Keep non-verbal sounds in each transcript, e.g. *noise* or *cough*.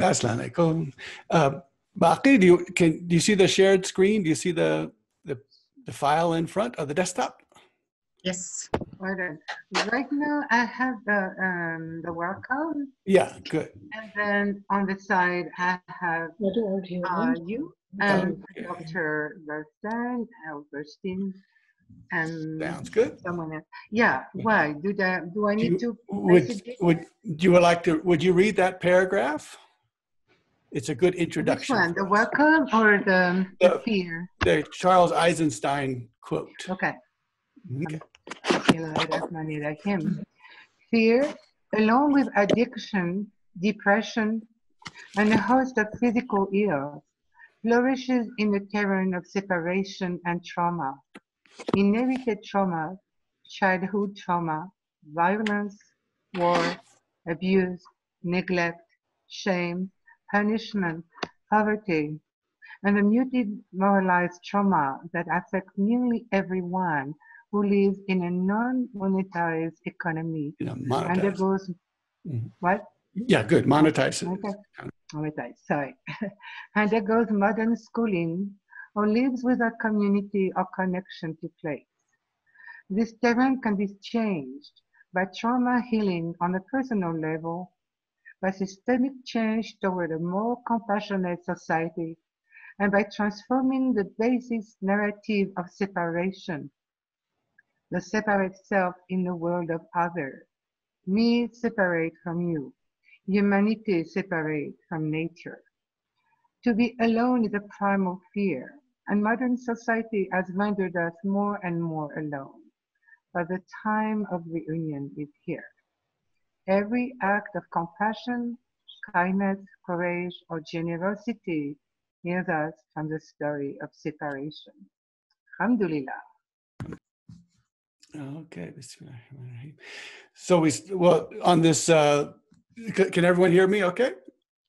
Assalamualaikum. Uh, Baqi, do you can do you see the shared screen? Do you see the the, the file in front of the desktop? Yes. Right, right now I have the um, the welcome, Yeah, good. and then on the side I have uh, you and Okay. Dr. Bernstein, Alberstein, and Sounds good. someone else. Yeah. Why do that? Do I Do you- need to? Would message it? would you like to? Would you read that paragraph? It's a good Which introduction. one? The welcome or the, the fear? The Charles Eisenstein quote. Okay. Okay. Bismillahirrahmanirrahim. Fear, along with addiction, depression, and a host of physical ills, flourishes in the terrain of separation and trauma. Inherited trauma, childhood trauma, violence, war, abuse, neglect, shame, punishment, poverty, and the muted moralized trauma that affects nearly everyone who lives in a non-monetized economy You know, undergoes Mhm. what? Yeah, good. Monetize. Monetize. Monetize, sorry. *laughs* undergoes modern schooling or lives without community or connection to place. This terrain can be changed by trauma healing on a personal level, by systemic change toward a more compassionate society, and by transforming the basis narrative of separation the separate self in the world of other. Me separate from you. Humanity separate from nature. To be alone is a primal fear, and modern society has rendered us more and more alone. But the time of reunion is here. Every act of compassion, kindness, courage, or generosity heals us from the story of separation. Alhamdulillah. Okay. So we well on this. Uh, c- can everyone hear me? Okay.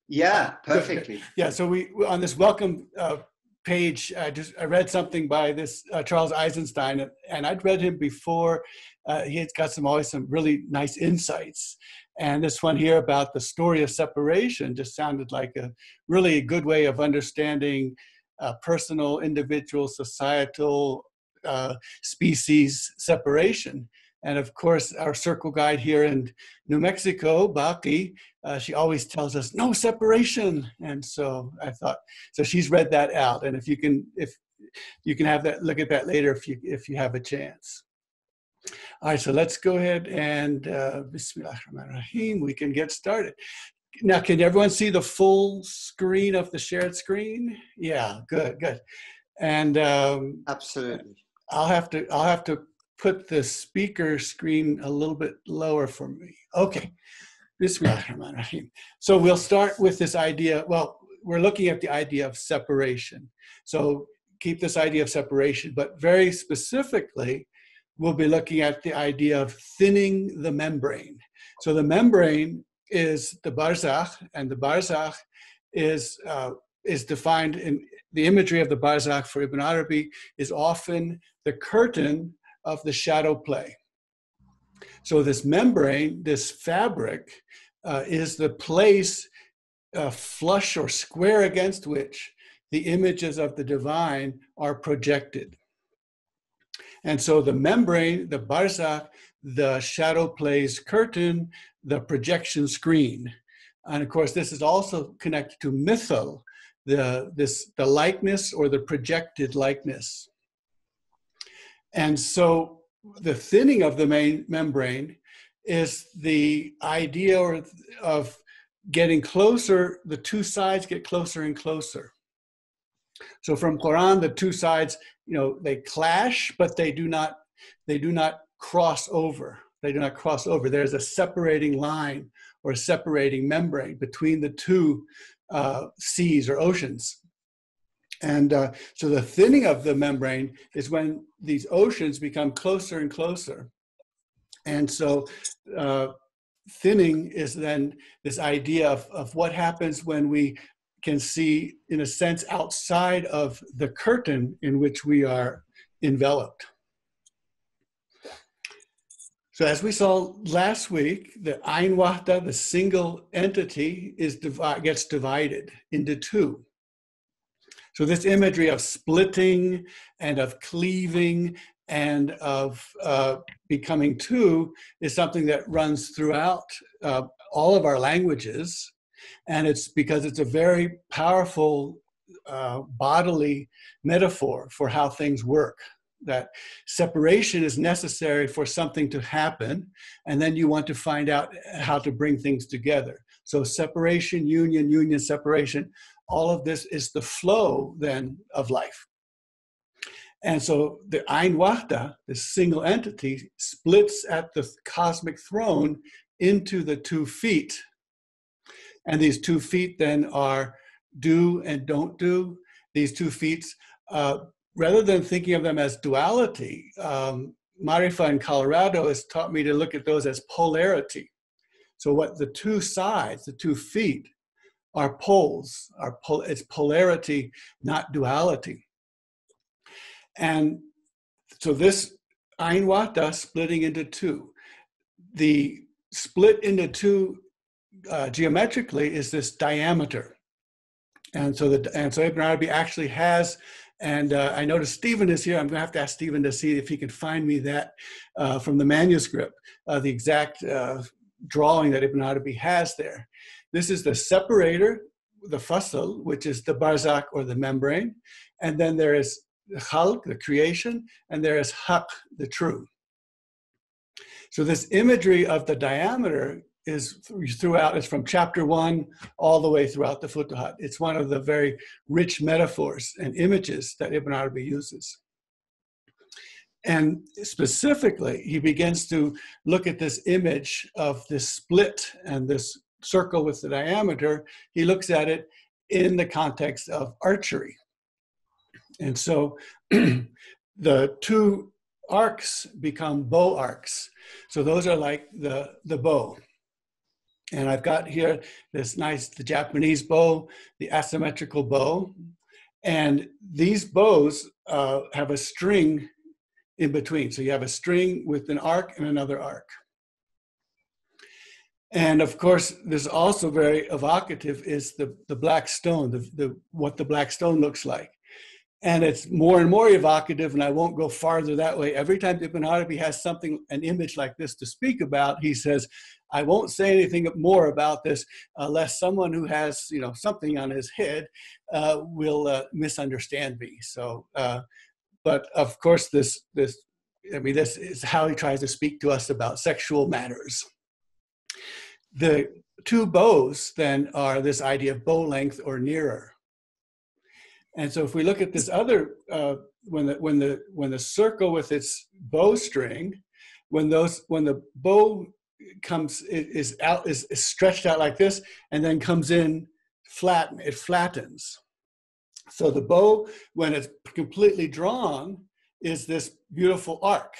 Yeah, perfectly. Yeah, so we on this welcome uh, page, I just I read something by this uh, Charles Eisenstein, and- I'd read him before. Uh, he had got some always some really nice insights, and this one here about the story of separation just sounded like a really good way of understanding uh, personal, individual, societal, uh, species separation. And of course, our circle guide here in New Mexico, Baki, uh, she always tells us no separation. And so i thought so she's read that out. And if you can if you can have that look at that later if you if you have a chance. All right so let's go ahead and uh, Bismillahirrahmanirrahim, we can get started. Now can everyone see the full screen of the shared screen? Yeah good good. And um, Absolutely. I'll have to I'll have to put the speaker screen a little bit lower for me. Okay. So we'll start with this idea. Well, we're looking at the idea of separation. So keep this idea of separation, but very specifically, we'll be looking at the idea of thinning the membrane. So the membrane is the barzakh, and the barzakh is uh, is defined in the imagery of the barzakh for Ibn Arabi is often the curtain of the shadow play. So this membrane, this fabric, uh, is the place uh, flush or square against which the images of the divine are projected. And so the membrane, the barzakh, the shadow plays curtain, the projection screen. And of course, this is also connected to mythal, the, this, the likeness or the projected likeness. And so the thinning of the main membrane is the idea of getting closer, the two sides get closer and closer. So from Quran, the two sides, you know, they clash, but they do not, they do not cross over. They do not cross over. There's a separating line or separating membrane between the two uh, seas or oceans. And uh, so the thinning of the membrane is when these oceans become closer and closer. And so uh, thinning is then this idea of, of what happens when we can see, in a sense, outside of the curtain in which we are enveloped. So as we saw last week, the Ein Wahda, the single entity, is divi- gets divided into two. So this imagery of splitting and of cleaving and of uh, becoming two is something that runs throughout uh, all of our languages. And it's because it's a very powerful uh, bodily metaphor for how things work. That separation is necessary for something to happen, and then you want to find out how to bring things together. So, separation, union, union, separation, all of this is the flow then of life. And so the Ein Wahda, the single entity, splits at the cosmic throne into the two feet. And these two feet then are do and don't do. These two feet, uh, rather than thinking of them as duality, um, Marifa in Colorado has taught me to look at those as polarity. So, what the two sides, the two feet, are poles, are pol- it's polarity, not duality. And so this Ein Wahda splitting into two. The split into two uh, geometrically is this diameter. And so the and so Ibn Arabi actually has, and uh, I noticed Stephen is here. I'm going to have to ask Stephen to see if he can find me that uh, from the manuscript, uh, the exact uh, drawing that Ibn Arabi has there. This is the separator, the fasl, which is the barzak or the membrane, and then there is the khalq, the creation, and there is haq, the true. So this imagery of the diameter is throughout, it's from chapter one all the way throughout the Futuhat. It's one of the very rich metaphors and images that Ibn Arabi uses. And specifically, he begins to look at this image of this split and this circle with the diameter. He looks at it in the context of archery. And so *clears throat* the two arcs become bow arcs. So those are like the, the bow. And I've got here this nice, the Japanese bow, the asymmetrical bow. And these bows uh, have a string in between. So you have a string with an arc and another arc. And of course, this also very evocative is the, the black stone, the, the, what the black stone looks like. And it's more and more evocative, and I won't go farther that way. Every time Ibn has something, an image like this to speak about, he says, I won't say anything more about this unless someone who has, you know, something on his head uh, will uh, misunderstand me. So, uh, but of course, this, this, I mean, this is how he tries to speak to us about sexual matters. The two bows then are this idea of bow length or nearer. And so if we look at this other, uh, when the when the when the circle with its bowstring, when those when the bow comes is out is, is stretched out like this and then comes in flat, it flattens. So the bow, when it's completely drawn, is this beautiful arc.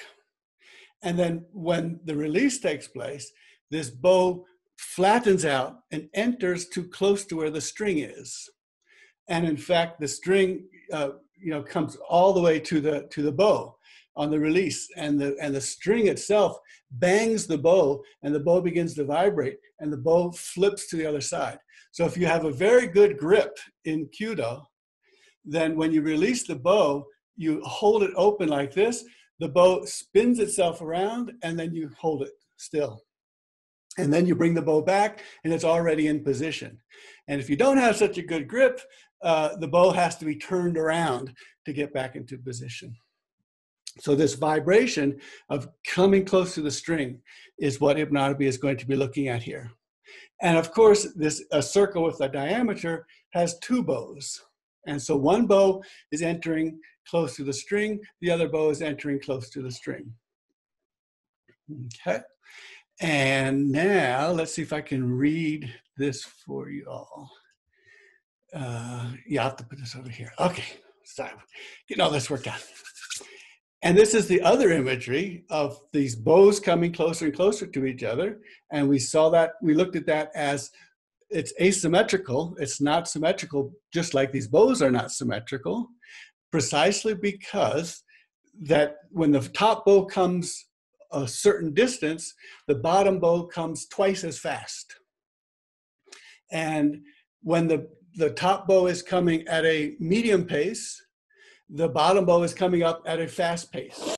And then when the release takes place, this bow flattens out and enters too close to where the string is. And in fact the string uh, you know comes all the way to the to the bow on the release and the and the string itself bangs the bow and the bow begins to vibrate and the bow flips to the other side. So if you have a very good grip in Kyudo, then when you release the bow you hold it open like this the bow spins itself around and then you hold it still and then you bring the bow back and it's already in position and if you don't have such a good grip uh, the bow has to be turned around to get back into position. So this vibration of coming close to the string is what Ibn is going to be looking at here. And of course, this a circle with a diameter has two bows. And so one bow is entering close to the string, the other bow is entering close to the string. Okay. And now let's see if I can read this for you all uh, I have to put this over here. Okay, so getting all this worked out. And this is the other imagery of these bows coming closer and closer to each other. And we saw that, we looked at that as it's asymmetrical. It's not symmetrical, just like these bows are not symmetrical, precisely because that when the top bow comes a certain distance, the bottom bow comes twice as fast. And when the, the top bow is coming at a medium pace, the bottom bow is coming up at a fast pace.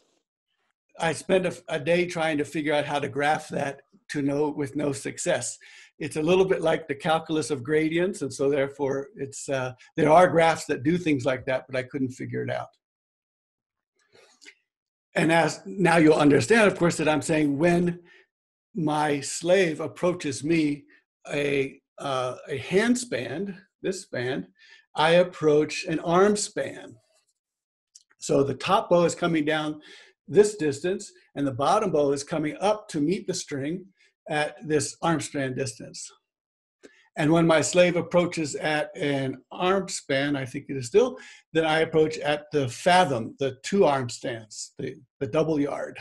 I spent a, a, day trying to figure out how to graph that to know with no success. It's a little bit like the calculus of gradients, and so therefore it's uh, there are graphs that do things like that, but I couldn't figure it out. And as now you'll understand, of course, that I'm saying when my slave approaches me a uh, a hand span, this span, I approach an arm span. So the top bow is coming down this distance, and the bottom bow is coming up to meet the string at this arm strand distance. And when my slave approaches at an arm span, I think it is still, then I approach at the fathom, the two arm stance, the, the double yard.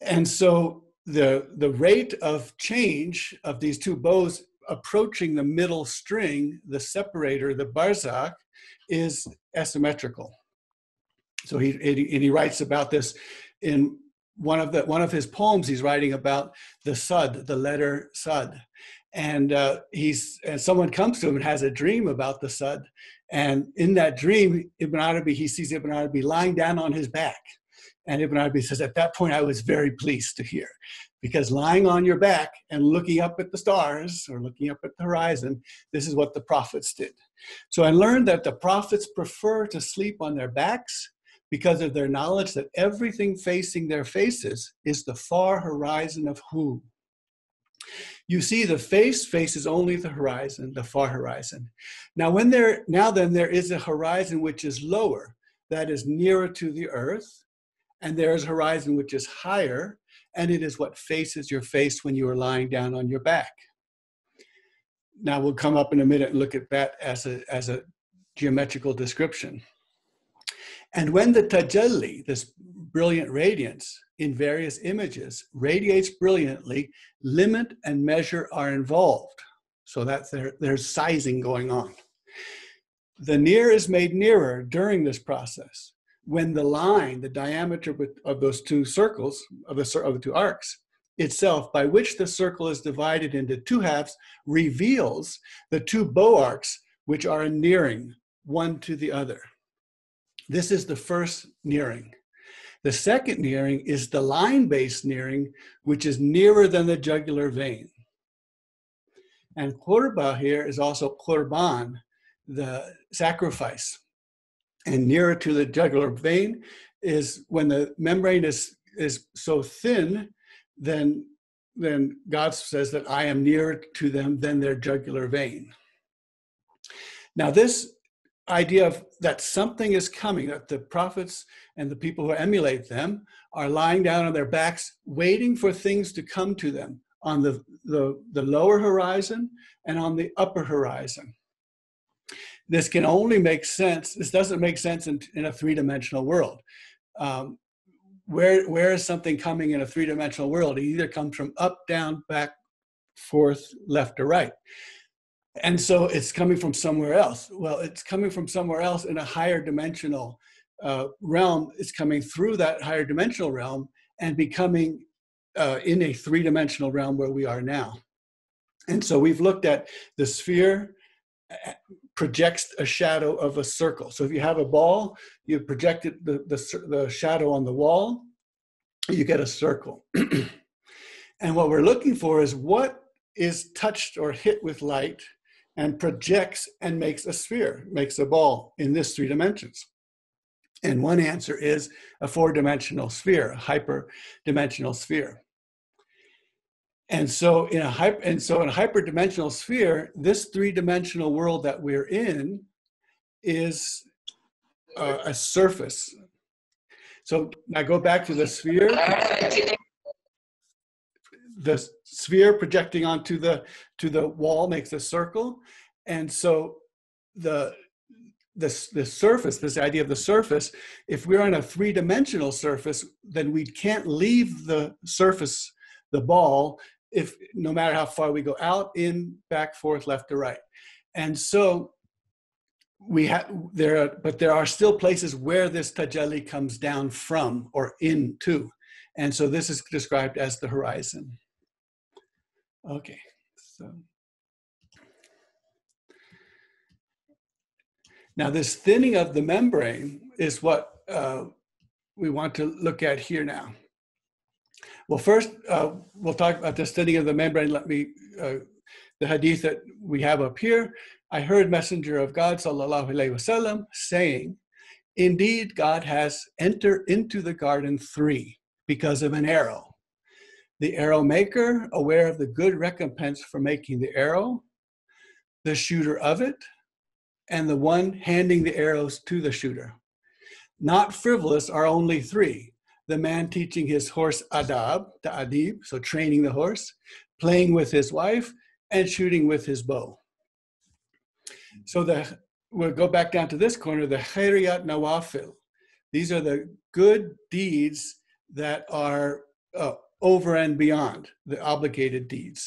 And so the, the rate of change of these two bows approaching the middle string, the separator, the barzak, is asymmetrical. So he, and he writes about this in one of the one of his poems. He's writing about the sud, the letter sud, and uh, he's and someone comes to him and has a dream about the sud, and in that dream, Ibn Arabi he sees Ibn Arabi lying down on his back, and Ibn Arabi says, at that point, I was very pleased to hear, because lying on your back and looking up at the stars or looking up at the horizon, this is what the prophets did. So I learned that the prophets prefer to sleep on their backs because of their knowledge that everything facing their faces is the far horizon of who. You see, the face faces only the horizon, the far horizon. Now, when there, now then, there is a horizon which is lower, that is nearer to the earth, and there is a horizon which is higher, and it is what faces your face when you are lying down on your back. Now, we'll come up in a minute and look at that as a, as a geometrical description. And when the tajalli, this brilliant radiance in various images, radiates brilliantly, limit and measure are involved. So that there, there's sizing going on. The near is made nearer during this process when the line, the diameter of those two circles, of the, of the two arcs, itself, by which the circle is divided into two halves, reveals the two bow arcs which are nearing one to the other. This is the first nearing. The second nearing is the line based nearing, which is nearer than the jugular vein. And qurba here is also qurban, the sacrifice and nearer to the jugular vein is when the membrane is is so thin then then god says that i am nearer to them than their jugular vein now this idea of that something is coming that the prophets and the people who emulate them are lying down on their backs waiting for things to come to them on the, the, the lower horizon and on the upper horizon this can only make sense, this doesn't make sense in, in a three-dimensional world. Um, where, where is something coming in a three-dimensional world? It either comes from up, down, back, forth, left, or right. And so it's coming from somewhere else. Well, it's coming from somewhere else in a higher dimensional uh, realm. It's coming through that higher dimensional realm and becoming uh, in a three-dimensional realm where we are now. And so we've looked at the sphere projects a shadow of a circle. So if you have a ball, you project it, the, the, the shadow on the wall, you get a circle. *clears throat* and what we're looking for is what is touched or hit with light and projects and makes a sphere, makes a ball in this three dimensions. And one answer is a four dimensional sphere, a hyper dimensional sphere. And so in a hyper, and so in a hyperdimensional sphere, this three-dimensional world that we're in is a surface. So now go back to the sphere. The sphere projecting onto the to the wall makes a circle, and so the this the surface, this idea of the surface, if we're on a three-dimensional surface, then we can't leave the surface, the ball, if no matter how far we go out, in, back, forth, left to right. And so we have there are, but there are still places where this tajalli comes down from or into. And so this is described as the horizon. Okay, so. Now, this thinning of the membrane is what uh, we want to look at here now. Well, first, uh, we'll talk about the thinning of the membrane. Let me, uh, the hadith that we have up here. I heard Messenger of God, sallallahu alaihi wasallam, saying, Indeed, God has entered into the garden three because of an arrow. The arrow maker, aware of the good recompense for making the arrow, the shooter of it, and the one handing the arrows to the shooter. Not frivolous are only three the man teaching his horse adab, to adib, so training the horse, playing with his wife, and shooting with his bow. So the we'll go back down to this corner, the khairiyat nawafil. These are the good deeds that are uh, over and beyond the obligated deeds.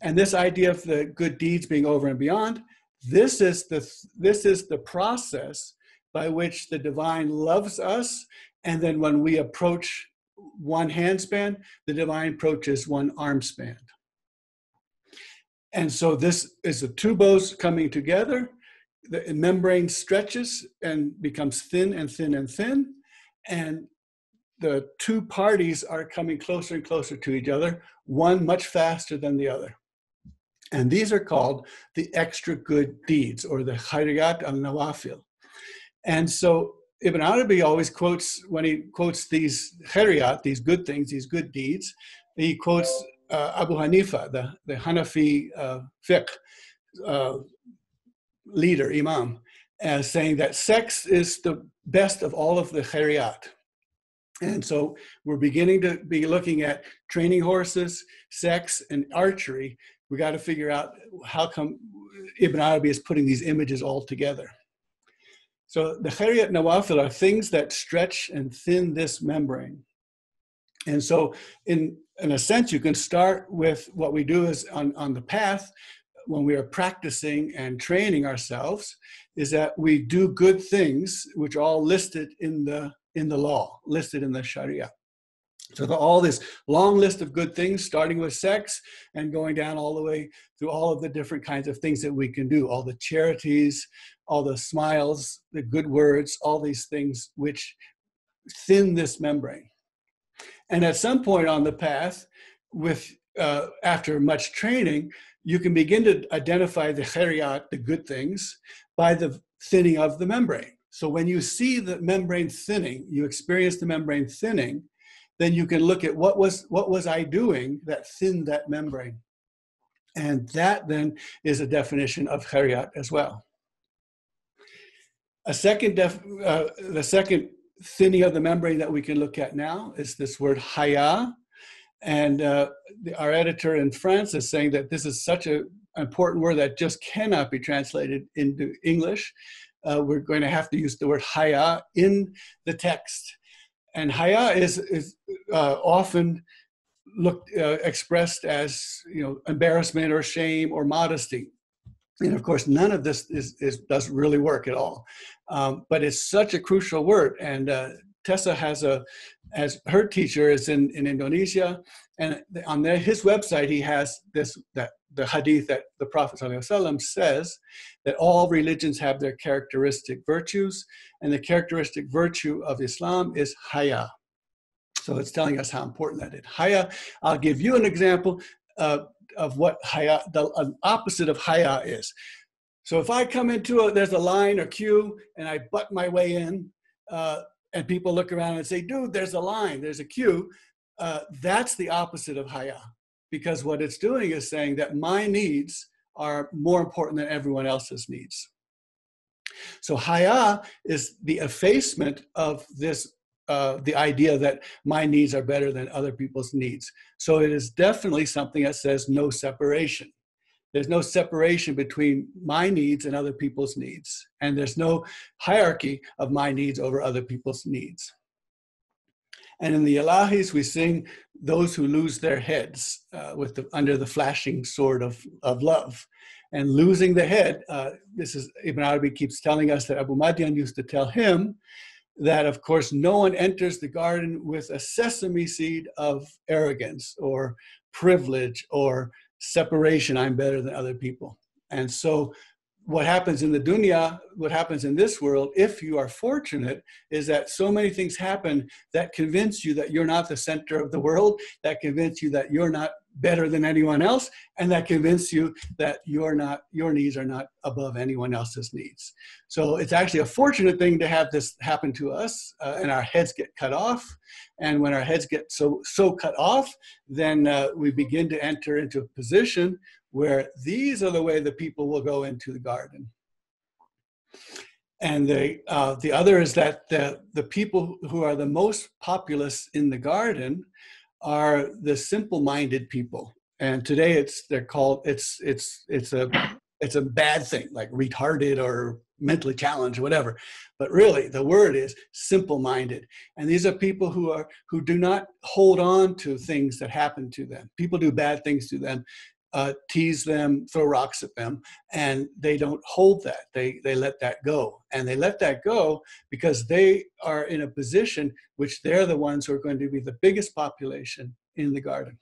And this idea of the good deeds being over and beyond, this is the this is the process by which the divine loves us. And then when we approach one hand span the divine approaches one arm span and so this is the two bows coming together. The membrane stretches and becomes thin and thin and thin. And the two parties are coming closer and closer to each other one much faster than the other and these are called the extra good deeds or the khairiyat al nawafil. And so Ibn Arabi always quotes, when he quotes these khairiyat, these good things, these good deeds, he quotes uh, Abu Hanifa, the, the Hanafi uh, fiqh uh, leader, imam, as saying that sex is the best of all of the khairiyat. And so we're beginning to be looking at training horses, sex, and archery we got to figure out how come Ibn Arabi is putting these images all together. So the khairiyat nawafil are things that stretch and thin this membrane. And so in, in a sense, you can start with what we do is on, on the path when we are practicing and training ourselves is that we do good things which are all listed in the in the law listed in the sharia so the, all this long list of good things, starting with sex and going down all the way through all of the different kinds of things that we can do, all the charities, all the smiles, the good words, all these things which thin this membrane. And at some point on the path, with uh, after much training, you can begin to identify the khairiyat, the good things, by the thinning of the membrane. So when you see the membrane thinning, you experience the membrane thinning, then you can look at what was what was I doing that thinned that membrane. And that then is a definition of khairiyat as well. A second, def, uh, the second thinning of the membrane that we can look at now is this word haya. And uh, the, our editor in France is saying that this is such an important word that just cannot be translated into English. Uh, we're going to have to use the word haya in the text. And haya is is uh, often looked uh, expressed as you know embarrassment or shame or modesty. And of course none of this is, is doesn't really work at all. Um, but it's such a crucial word. And uh, tessa has a as her teacher is in, in indonesia. And on his website he has this that the hadith that the Prophet ﷺ says that all religions have their characteristic virtues, and the characteristic virtue of Islam is haya. So it's telling us how important that is. Haya, I'll give you an example uh, of what haya, the uh, opposite of haya is. So if I come into a, there's a line or queue, and I butt my way in, uh, and people look around and say, dude, there's a line, there's a queue, uh, that's the opposite of haya because what it's doing is saying that my needs are more important than everyone else's needs. So haya is the effacement of this, uh, the idea that my needs are better than other people's needs. So it is definitely something that says no separation. There's no separation between my needs and other people's needs. And there's no hierarchy of my needs over other people's needs. And in the Ilahis, we sing those who lose their heads uh, with the, under the flashing sword of, of love. And losing the head, uh, this is Ibn Arabi keeps telling us that Abu Madian used to tell him that, of course, no one enters the garden with a sesame seed of arrogance or privilege or separation. I'm better than other people. And so, what happens in the dunya, what happens in this world, if you are fortunate, is that so many things happen that convince you that you're not the center of the world, that convince you that you're not better than anyone else and that convince you that you're not your needs are not above anyone else's needs. So it's actually a fortunate thing to have this happen to us uh, and our heads get cut off. And when our heads get so so cut off then uh, we begin to enter into a position where these are the way the people will go into the garden. And the uh, the other is that the the people who are the most populous in the garden are the simple-minded people. And today it's they're called it's it's it's a it's a bad thing like retarded or mentally challenged or whatever. But really the word is simple-minded. And these are people who are who do not hold on to things that happen to them. People do bad things to them uh, tease them, throw rocks at them, and they don't hold that. They they let that go, and they let that go because they are in a position which they're the ones who are going to be the biggest population in the garden.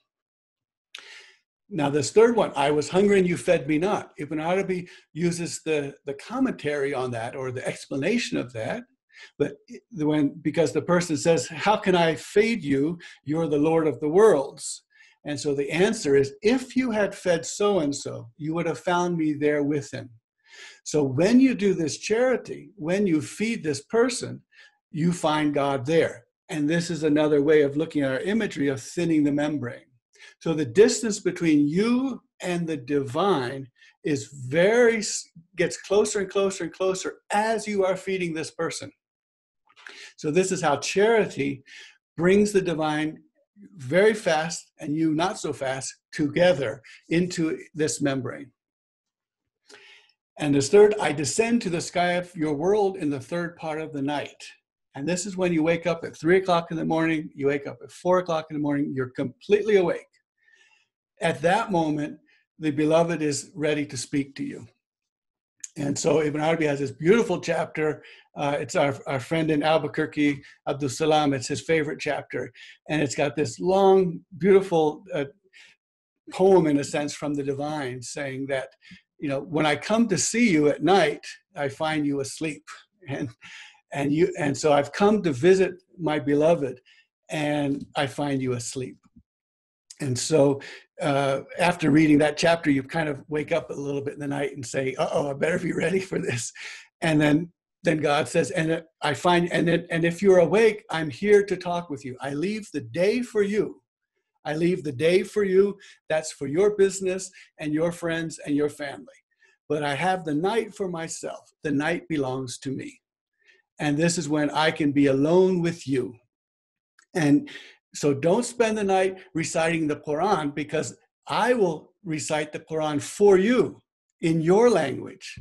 Now, this third one, I was hungry and you fed me not. Ibn Arabi uses the, the commentary on that or the explanation of that. But when because the person says, How can I feed you? You're the Lord of the worlds. And so the answer is if you had fed so and so, you would have found me there with him. So when you do this charity, when you feed this person, you find God there. And this is another way of looking at our imagery of thinning the membrane. So the distance between you and the divine is very gets closer and closer and closer as you are feeding this person. So this is how charity brings the divine very fast and you not so fast together into this membrane. And this third, I descend to the sky of your world in the third part of the night. And this is when you wake up at three o'clock in the morning, you wake up at four o'clock in the morning, you're completely awake. At that moment, the beloved is ready to speak to you. And so Ibn Arabi has this beautiful chapter. Uh, it's our, our friend in Albuquerque, Abdul Salam. It's his favorite chapter. And it's got this long, beautiful uh, poem, in a sense, from the divine saying that, you know, when I come to see you at night, I find you asleep. *laughs* And, and, you, and so I've come to visit my beloved, and I find you asleep. And so uh, after reading that chapter, you kind of wake up a little bit in the night and say, uh "Oh, I better be *laughs* ready for this." And then, then God says, "And I find, and then, and if you're awake, I'm here to talk with you. I leave the day for you. I leave the day for you. That's for your business and your friends and your family. But I have the night for myself. The night belongs to me, and this is when I can be alone with you." And so don't spend the night reciting the Quran because I will recite the Quran for you in your language.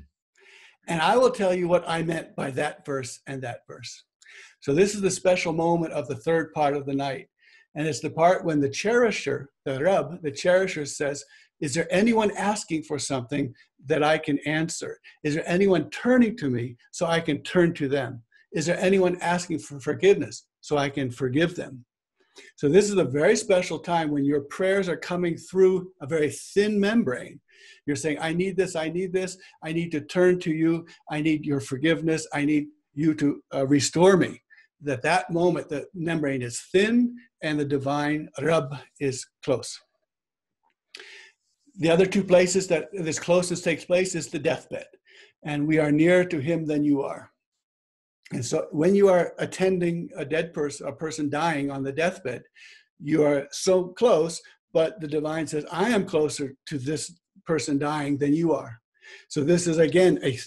And I will tell you what I meant by that verse and that verse. So this is the special moment of the third part of the night. And it's the part when the cherisher, the Rab, the cherisher says, Is there anyone asking for something that I can answer? Is there anyone turning to me so I can turn to them? Is there anyone asking for forgiveness so I can forgive them? So this is a very special time when your prayers are coming through a very thin membrane. You're saying, I need this, I need this, I need to turn to you, I need your forgiveness, I need you to uh, restore me. That that moment, the membrane is thin and the divine Rab is close. The other two places that this closeness takes place is the deathbed. And we are nearer to him than you are. And so when you are attending a dead person, a person dying on the deathbed, you are so close, but the divine says, I am closer to this person dying than you are. So this is again a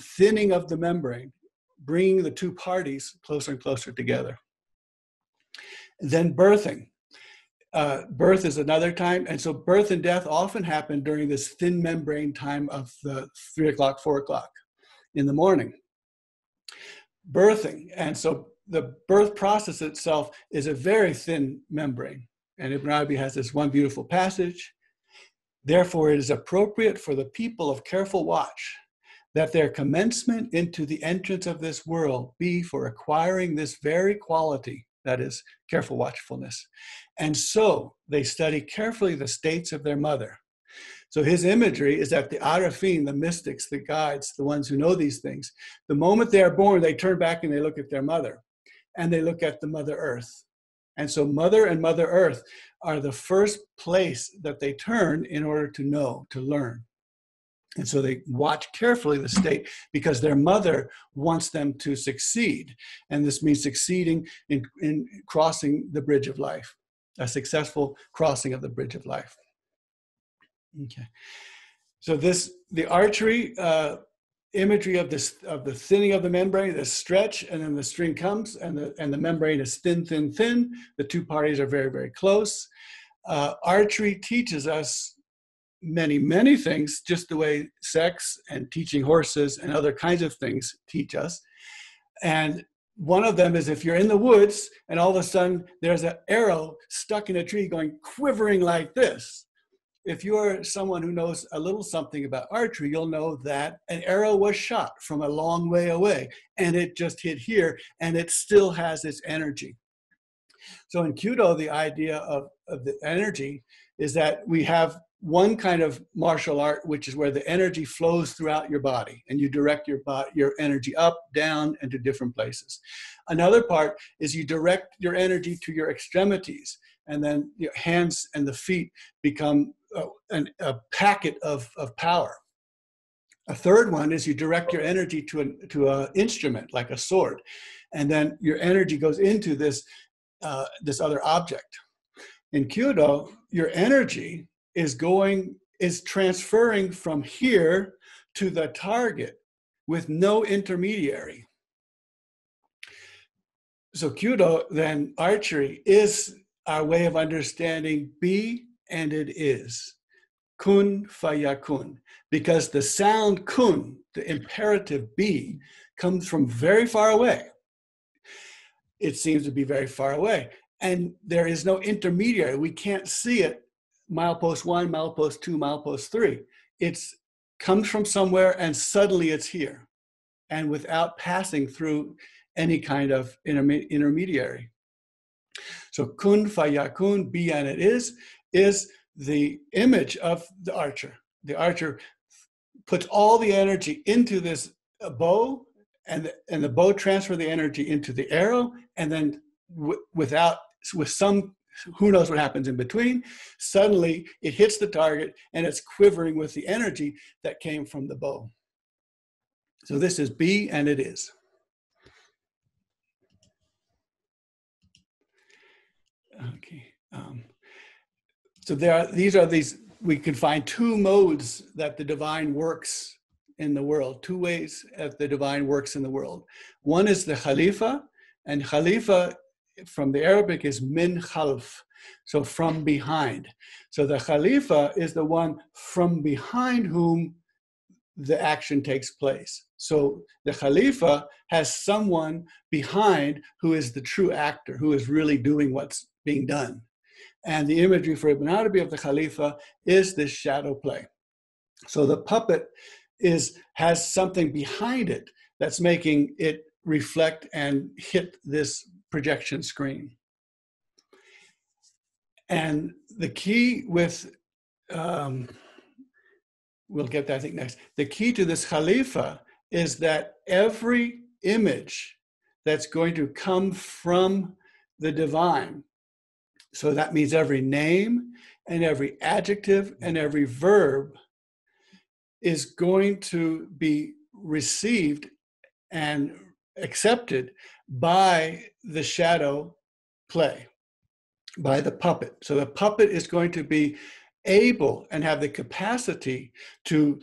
thinning of the membrane, bringing the two parties closer and closer together. Then birthing. Uh, birth is another time, and so birth and death often happen during this thin membrane time of the three o'clock, four o'clock in the morning birthing. And so the birth process itself is a very thin membrane. And Ibn Arabi has this one beautiful passage. Therefore, it is appropriate for the people of careful watch that their commencement into the entrance of this world be for acquiring this very quality, that is, careful watchfulness. And so they study carefully the states of their mother. So his imagery is that the Arafin, the mystics, the guides, the ones who know these things, the moment they are born, they turn back and they look at their mother and they look at the Mother Earth. And so Mother and Mother Earth are the first place that they turn in order to know, to learn. And so they watch carefully the state because their mother wants them to succeed. And this means succeeding in, in crossing the bridge of life, a successful crossing of the bridge of life. Okay. So this, the archery uh, imagery of this of the thinning of the membrane, the stretch, and then the string comes, and the and the membrane is thin, thin, thin. The two parties are very, very close. Uh, archery teaches us many, many things, just the way sex and teaching horses and other kinds of things teach us. And one of them is if you're in the woods and all of a sudden there's an arrow stuck in a tree going quivering like this if you're someone who knows a little something about archery, you'll know that an arrow was shot from a long way away and it just hit here and it still has its energy. So in Kyudo, the idea of, of the energy is that we have one kind of martial art, which is where the energy flows throughout your body and you direct your, your energy up, down, and to different places. Another part is you direct your energy to your extremities and then your hands and the feet become an, a packet of, of power. A third one is you direct your energy to an to an instrument like a sword, and then your energy goes into this uh, this other object. In Kyudo, your energy is going is transferring from here to the target with no intermediary. So Kyudo, then archery, is our way of understanding be and it is. Kun fayakun. Because the sound kun, the imperative be, comes from very far away. It seems to be very far away. And there is no intermediary. We can't see it milepost one, milepost two, milepost three. It's comes from somewhere and suddenly it's here. And without passing through any kind of intermediary. So kun fayakun, be and it is, is the image of the archer. The archer puts all the energy into this bow, and the, and the bow transfer the energy into the arrow, and then w- without with some who knows what happens in between, suddenly it hits the target and it's quivering with the energy that came from the bow. So this is be, and it is. Okay. Um, so there are, these are these, we can find two modes that the divine works in the world, two ways that the divine works in the world. One is the Khalifa, and Khalifa from the Arabic is min khalf, so from behind. So the Khalifa is the one from behind whom the action takes place. So the Khalifa has someone behind who is the true actor, who is really doing what's being done. And the imagery for Ibn Arabi of the Khalifa is this shadow play. So the puppet is has something behind it that's making it reflect and hit this projection screen. And the key with, um, we'll get that I think next. The key to this Khalifa is that every image that's going to come from the divine so that means every name and every adjective and every verb is going to be received and accepted by the shadow play, by the puppet. So the puppet is going to be able and have the capacity to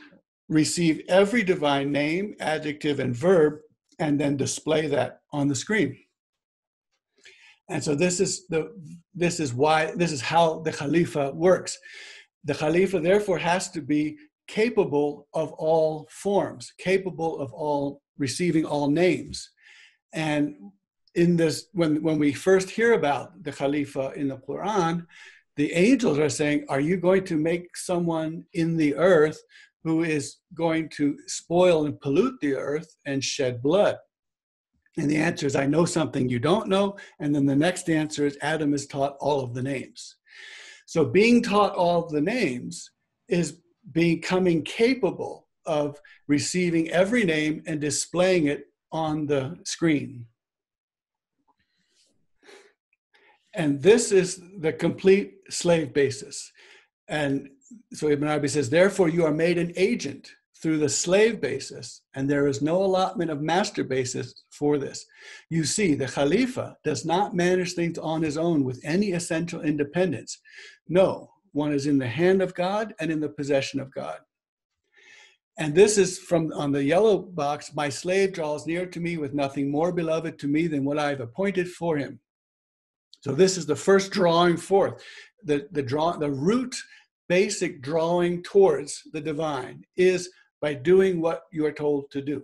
receive every divine name, adjective, and verb, and then display that on the screen. And so this is the this is why this is how the Khalifa works. The Khalifa therefore has to be capable of all forms, capable of all receiving all names. And in this, when when we first hear about the Khalifa in the Quran, the angels are saying, Are you going to make someone in the earth who is going to spoil and pollute the earth and shed blood? And the answer is, I know something you don't know. And then the next answer is, Adam is taught all of the names. So being taught all of the names is becoming capable of receiving every name and displaying it on the screen. And this is the complete slave basis. And so Ibn Arabi says, therefore, you are made an agent through the slave basis, and there is no allotment of master basis for this. You see, the Khalifa does not manage things on his own with any essential independence. No, one is in the hand of God and in the possession of God. And this is from on the yellow box My slave draws near to me with nothing more beloved to me than what I have appointed for him. So this is the first drawing forth. The, the, draw, the root basic drawing towards the divine is by doing what you are told to do.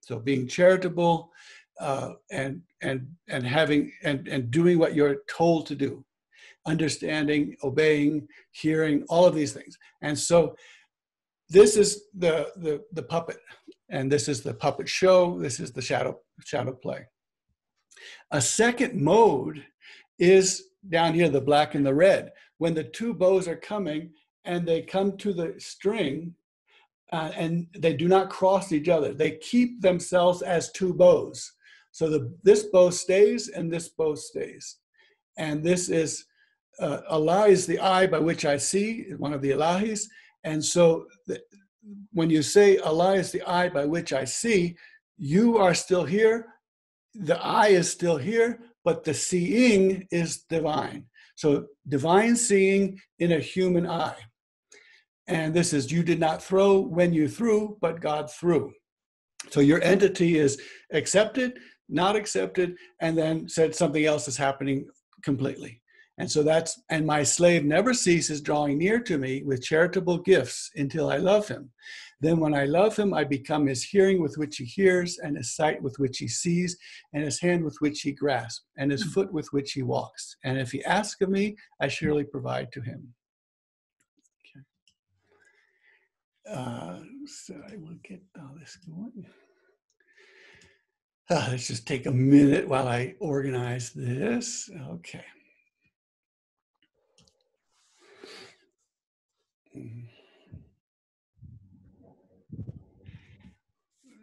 So being charitable uh, and, and, and having and, and doing what you're told to do understanding, obeying, hearing, all of these things. And so this is the, the, the puppet, and this is the puppet show, this is the shadow, shadow play. A second mode is down here, the black and the red. When the two bows are coming and they come to the string, uh, and they do not cross each other. They keep themselves as two bows. So the, this bow stays and this bow stays. And this is uh, Allah is the eye by which I see, one of the Ilahis. And so when you say Allah is the eye by which I see, you are still here, the eye is still here, but the seeing is divine. So divine seeing in a human eye. And this is you did not throw when you threw, but God threw. So your entity is accepted, not accepted, and then said something else is happening completely. And so that's, and my slave never ceases drawing near to me with charitable gifts until I love him. Then when I love him, I become his hearing with which he hears, and his sight with which he sees, and his hand with which he grasps, and his hmm. foot with which he walks. And if he asks of me, I surely provide to him. Okay. Uh, so I will get all this going. Uh, let's just take a minute while I organize this. Okay.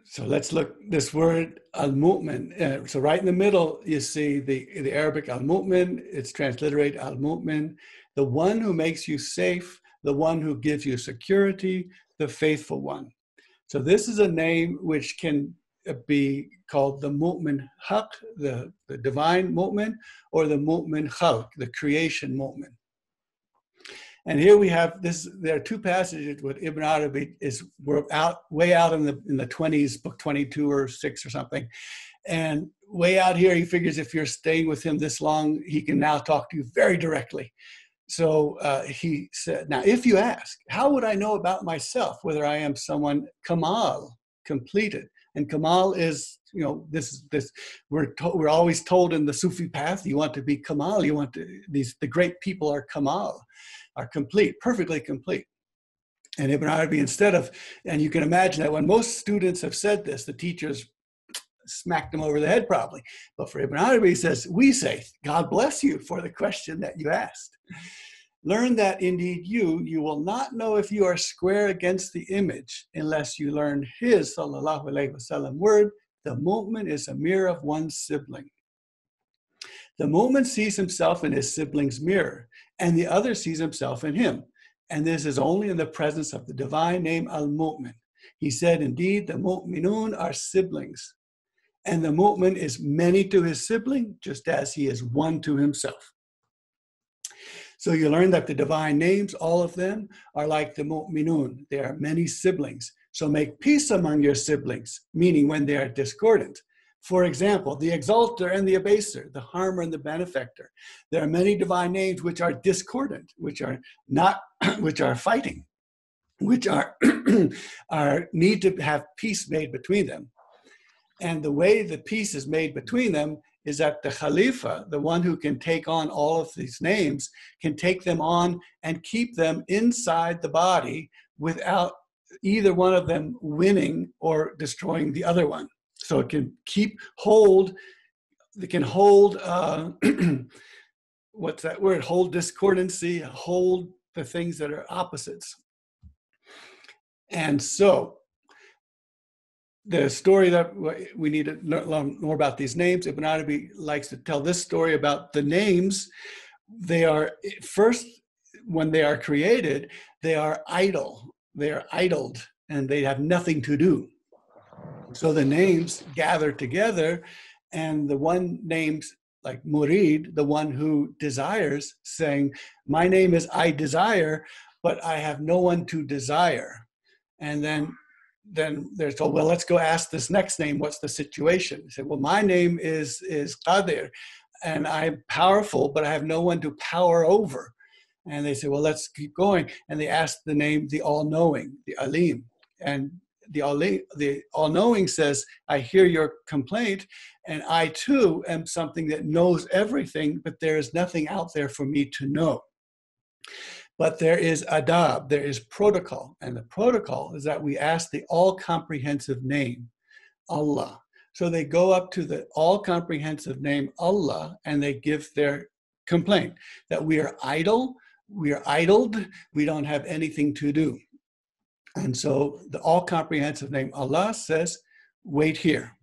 So let's look this word al-mu'min. Uh, so right in the middle, you see the, the Arabic al-mu'min. It's transliterated al-mu'min, the one who makes you safe, the one who gives you security, the faithful one. So this is a name which can be called the mu'min haq, the, the divine mu'min, or the mu'min khalq, the creation mu'min. And here we have this. There are two passages with Ibn Arabi is we're out way out in the in the twenties, book twenty two or six or something, and way out here he figures if you're staying with him this long, he can now talk to you very directly. So uh, he said, "Now, if you ask, how would I know about myself whether I am someone kamal, completed?" And kamal is you know this this we're to, we're always told in the Sufi path you want to be kamal you want to these the great people are kamal are complete, perfectly complete. And Ibn Arabi, instead of, and you can imagine that when most students have said this, the teachers smacked him over the head probably. But for Ibn Arabi, he says, we say, God bless you for the question that you asked. Learn that indeed you, you will not know if you are square against the image unless you learn his, sallallahu alayhi wasallam, word, the mu'min is a mirror of one sibling. The mu'min sees himself in his sibling's mirror, and the other sees himself in him. And this is only in the presence of the divine name Al Mu'min. He said, Indeed, the Mu'minun are siblings, and the Mu'min is many to his sibling, just as he is one to himself. So you learn that the divine names, all of them, are like the Mu'minun. They are many siblings. So make peace among your siblings, meaning when they are discordant. For example, the exalter and the abaser, the harmer and the benefactor. There are many divine names which are discordant, which are not, *clears throat* which are fighting, which are, *clears throat* are need to have peace made between them. And the way the peace is made between them is that the Khalifa, the one who can take on all of these names, can take them on and keep them inside the body without either one of them winning or destroying the other one. So it can keep hold, it can hold, uh, *clears throat* what's that word? Hold discordancy, hold the things that are opposites. And so the story that we need to learn more about these names, Ibn Arabi likes to tell this story about the names. They are first, when they are created, they are idle. They are idled and they have nothing to do. So the names gather together, and the one names like Murid, the one who desires, saying, My name is I desire, but I have no one to desire. And then then they're told, well let's go ask this next name what's the situation? He said well my name is is qadir and i'm powerful but i have no one to power over. And they say well let's keep going. And they ask the name the all-knowing the alim. And the all the all-knowing says i hear your complaint and i too am something that knows everything but there is nothing out there for me to know but there is adab, there is protocol. And the protocol is that we ask the all comprehensive name, Allah. So they go up to the all comprehensive name, Allah, and they give their complaint that we are idle, we are idled, we don't have anything to do. And so the all comprehensive name, Allah, says, wait here.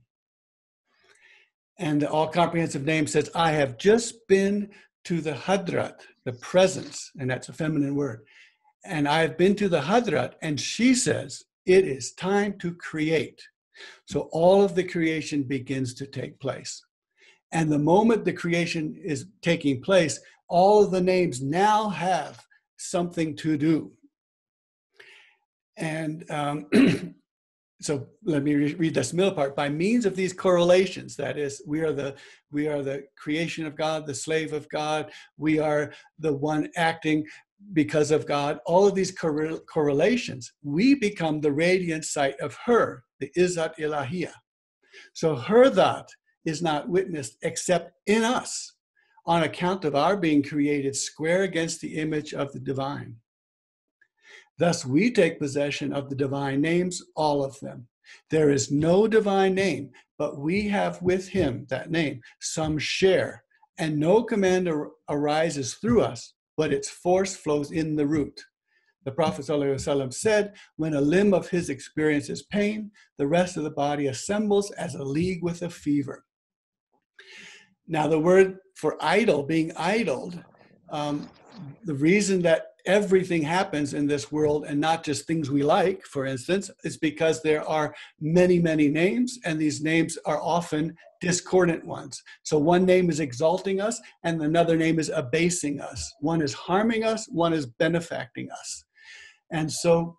And the all comprehensive name says, I have just been to the Hadrat, the presence, and that's a feminine word. And I've been to the Hadrat, and she says, it is time to create. So all of the creation begins to take place. And the moment the creation is taking place, all of the names now have something to do. And um, *clears throat* so let me re- read this middle part. By means of these correlations that is we are the we are the creation of god the slave of god we are the one acting because of god all of these cor- correlations we become the radiant sight of her the izat ilahiyah. So her that is not witnessed except in us on account of our being created square against the image of the divine Thus, we take possession of the divine names, all of them. There is no divine name, but we have with him, that name, some share. And no command ar- arises through us, but its force flows in the root. The Prophet ﷺ said, When a limb of his experiences pain, the rest of the body assembles as a league with a fever. Now, the word for idle, being idled, um, the reason that everything happens in this world and not just things we like, for instance, is because there are many, many names, and these names are often discordant ones. So one name is exalting us, and another name is abasing us. One is harming us, one is benefacting us. And so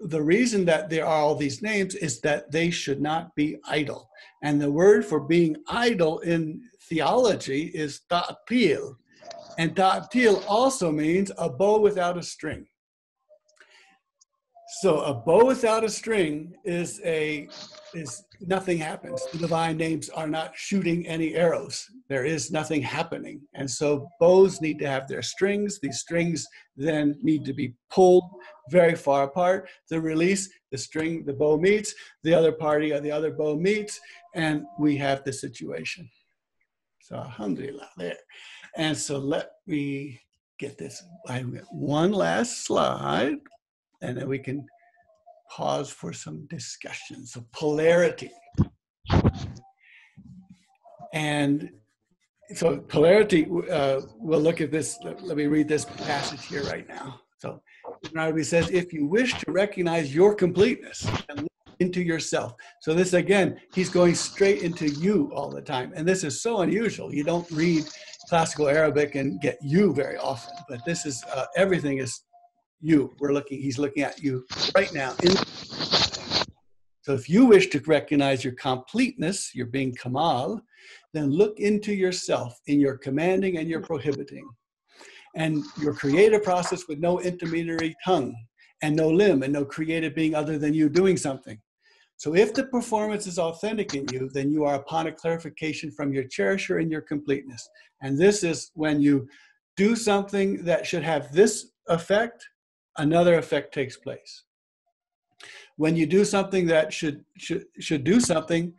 the reason that there are all these names is that they should not be idle. And the word for being idle in theology is ta'til, and ta'til also means a bow without a string. So a bow without a string is a is nothing happens. The divine names are not shooting any arrows. There is nothing happening. And so bows need to have their strings. These strings then need to be pulled very far apart. The release, the string, the bow meets, the other party or the other bow meets, and we have the situation. So alhamdulillah there. And so let me get this. I one last slide, and then we can pause for some discussion. So polarity. And so polarity, uh, we'll look at this. Let, let, me read this passage here right now. So Ibn says, if you wish to recognize your completeness and into yourself. So this again, he's going straight into you all the time. And this is so unusual. You don't read classical Arabic and get you very often, but this is uh, everything is you. We're looking, he's looking at you right now. So if you wish to recognize your completeness, your being Kamal, then look into yourself in your commanding and your prohibiting. And your creative process with no intermediary tongue and no limb and no creative being other than you doing something. So if the performance is authentic in you, then you are upon a clarification from your cherisher and your completeness. And this is when you do something that should have this effect, another effect takes place. when you do something that should should should do something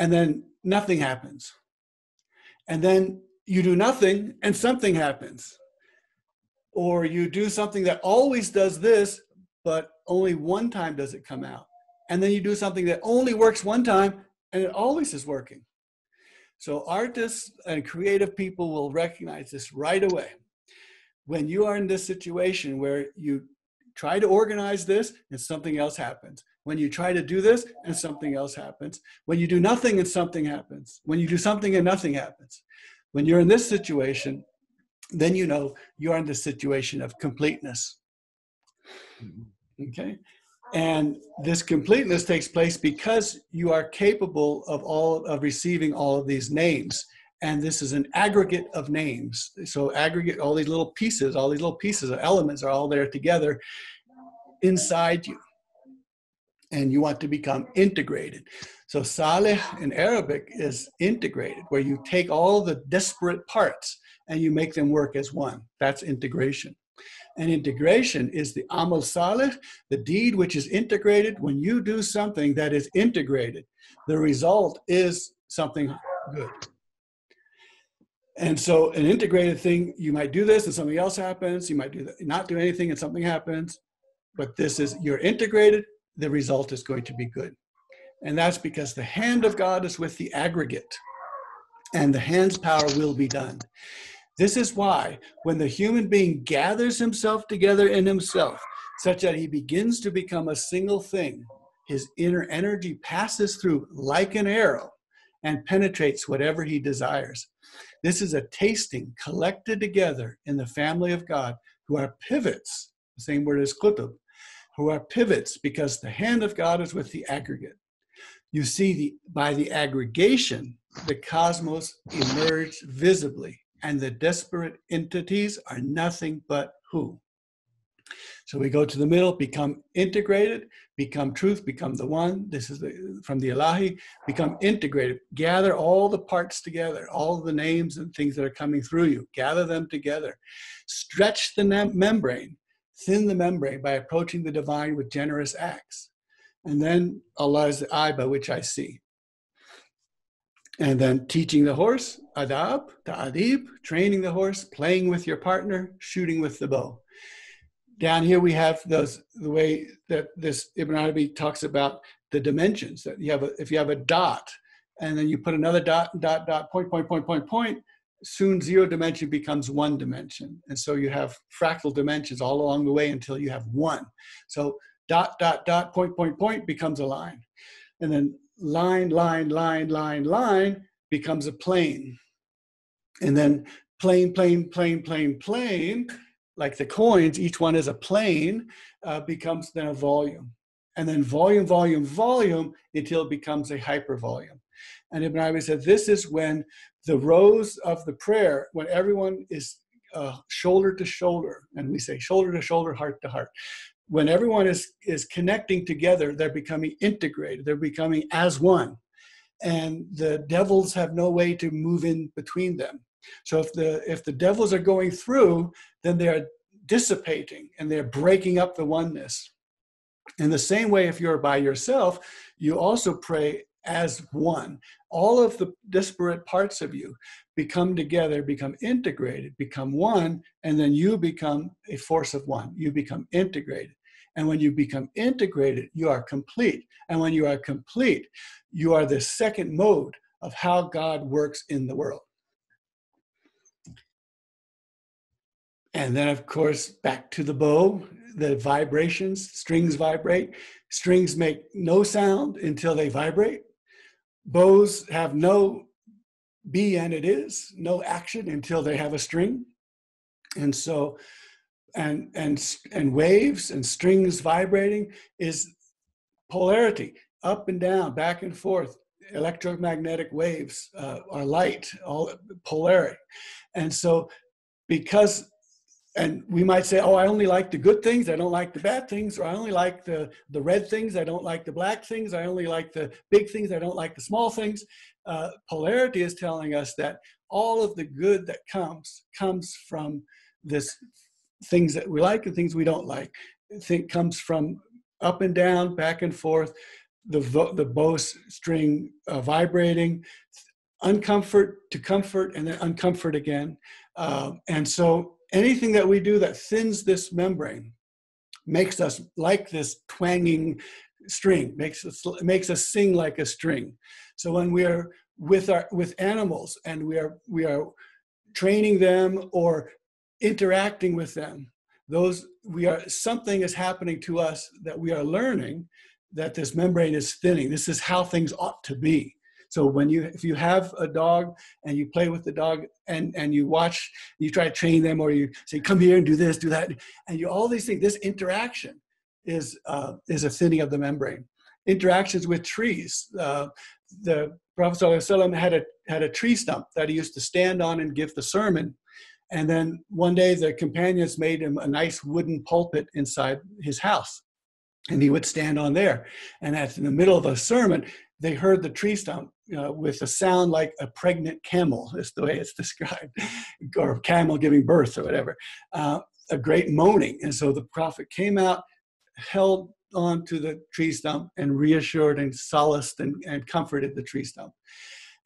and then nothing happens and then you do nothing and something happens or you do something that always does this but only one time does it come out and then you do something that only works one time and it always is working so artists and creative people will recognize this right away when you are in this situation where you try to organize this and something else happens. When you try to do this and something else happens. When you do nothing and something happens. When you do something and nothing happens. When you're in this situation, then you know you're in the situation of completeness. Mm-hmm. Okay? And this completeness takes place because you are capable of all of receiving all of these names and this is an aggregate of names. So aggregate, all these little pieces, all these little pieces of elements are all there together inside you. And you want to become integrated. So salih in Arabic is integrated, where you take all the disparate parts and you make them work as one. That's integration. And integration is the amal salih, the deed which is integrated. When you do something that is integrated, the result is something good. And so an integrated thing, you might do this and something else happens. You might do that, not do anything and something happens. But this is, you're integrated, the result is going to be good. And that's because the hand of God is with the aggregate and the hand's power will be done. This is why when the human being gathers himself together in himself, such that he begins to become a single thing, his inner energy passes through like an arrow and penetrates whatever he desires. This is a tasting collected together in the family of God who are pivots, the same word as kutub, who are pivots because the hand of God is with the aggregate. You see, the, by the aggregation, the cosmos emerged visibly, and the disparate entities are nothing but who? So we go to the middle, become integrated, become truth, become the one. This is the, from the Ilahi, become integrated. Gather all the parts together, all the names and things that are coming through you. Gather them together. Stretch the membrane, thin the membrane by approaching the divine with generous acts. And then Allah is the eye by which I see. And then teaching the horse, adab, ta'adib, training the horse, playing with your partner, shooting with the bow. Down here we have those the way that this Ibn Arabi talks about the dimensions that you have a, if you have a dot and then you put another dot dot dot point point point point point soon zero dimension becomes one dimension. And so you have fractal dimensions all along the way until you have one. So dot dot dot point point point becomes a line. And then line line line line line becomes a plane and then plane plane plane plane plane like the coins, each one is a plane, uh, becomes then a volume. And then volume, volume, volume until it becomes a hypervolume. And Ibn Arabi said this is when the rows of the prayer, when everyone is uh, shoulder to shoulder, and we say shoulder to shoulder, heart to heart. When everyone is, is connecting together, they're becoming integrated, they're becoming as one. And the devils have no way to move in between them. So if the if the devils are going through, then they're dissipating and they're breaking up the oneness. In the same way, if you're by yourself, you also pray as one. All of the disparate parts of you become together, become integrated, become one, and then you become a force of one. You become integrated. And when you become integrated, you are complete. And when you are complete, you are the second mode of how God works in the world. And then, of course, back to the bow, the vibrations, strings vibrate. Strings make no sound until they vibrate. Bows have no be and it is, no action until they have a string. And so, and and and waves and strings vibrating is polarity, up and down, back and forth. Electromagnetic waves uh, are light, all polarity. And so, because and we might say, oh, I only like the good things, I don't like the bad things, or I only like the, the red things, I don't like the black things, I only like the big things, I don't like the small things. Uh, polarity is telling us that all of the good that comes comes from this things that we like and things we don't like. Think comes from up and down, back and forth, the, the bow string uh, vibrating, uncomfort to comfort, and then uncomfort again. Uh, and so anything that we do that thins this membrane makes us like this twanging string, makes us, makes us sing like a string. So when we are with our with animals and we are we are training them or interacting with them those we are something is happening to us that we are learning that this membrane is thinning this is how things ought to be so when you if you have a dog and you play with the dog and and you watch you try to train them or you say come here and do this do that and you all these things this interaction is uh, is a thinning of the membrane interactions with trees uh, the Prophet ﷺ had a had a tree stump that he used to stand on and give the sermon. And then one day the companions made him a nice wooden pulpit inside his house. And he would stand on there. And at in the middle of a sermon, they heard the tree stump uh, with a sound like a pregnant camel, *laughs* is the way it's described, or camel giving birth or whatever. Uh, a great moaning. And so the prophet came out, held on to the tree stump and reassured and solaced and, and comforted the tree stump.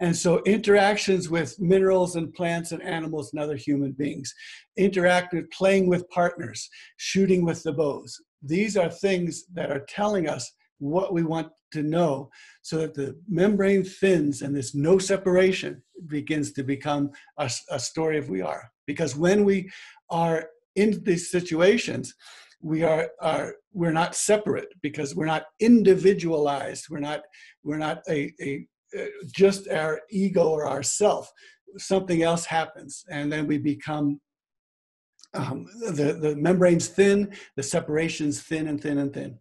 And so interactions with minerals and plants and animals and other human beings, interact with playing with partners, shooting with the bows. These are things that are telling us what we want to know so that the membrane thins and this no separation begins to become a, a story of we are. Because when we are in these situations, we are, are we're not separate because we're not individualized. We're not we're not a, a, a just our ego or ourself. Something else happens, and then we become um, the the membranes thin, the separations thin and thin and thin.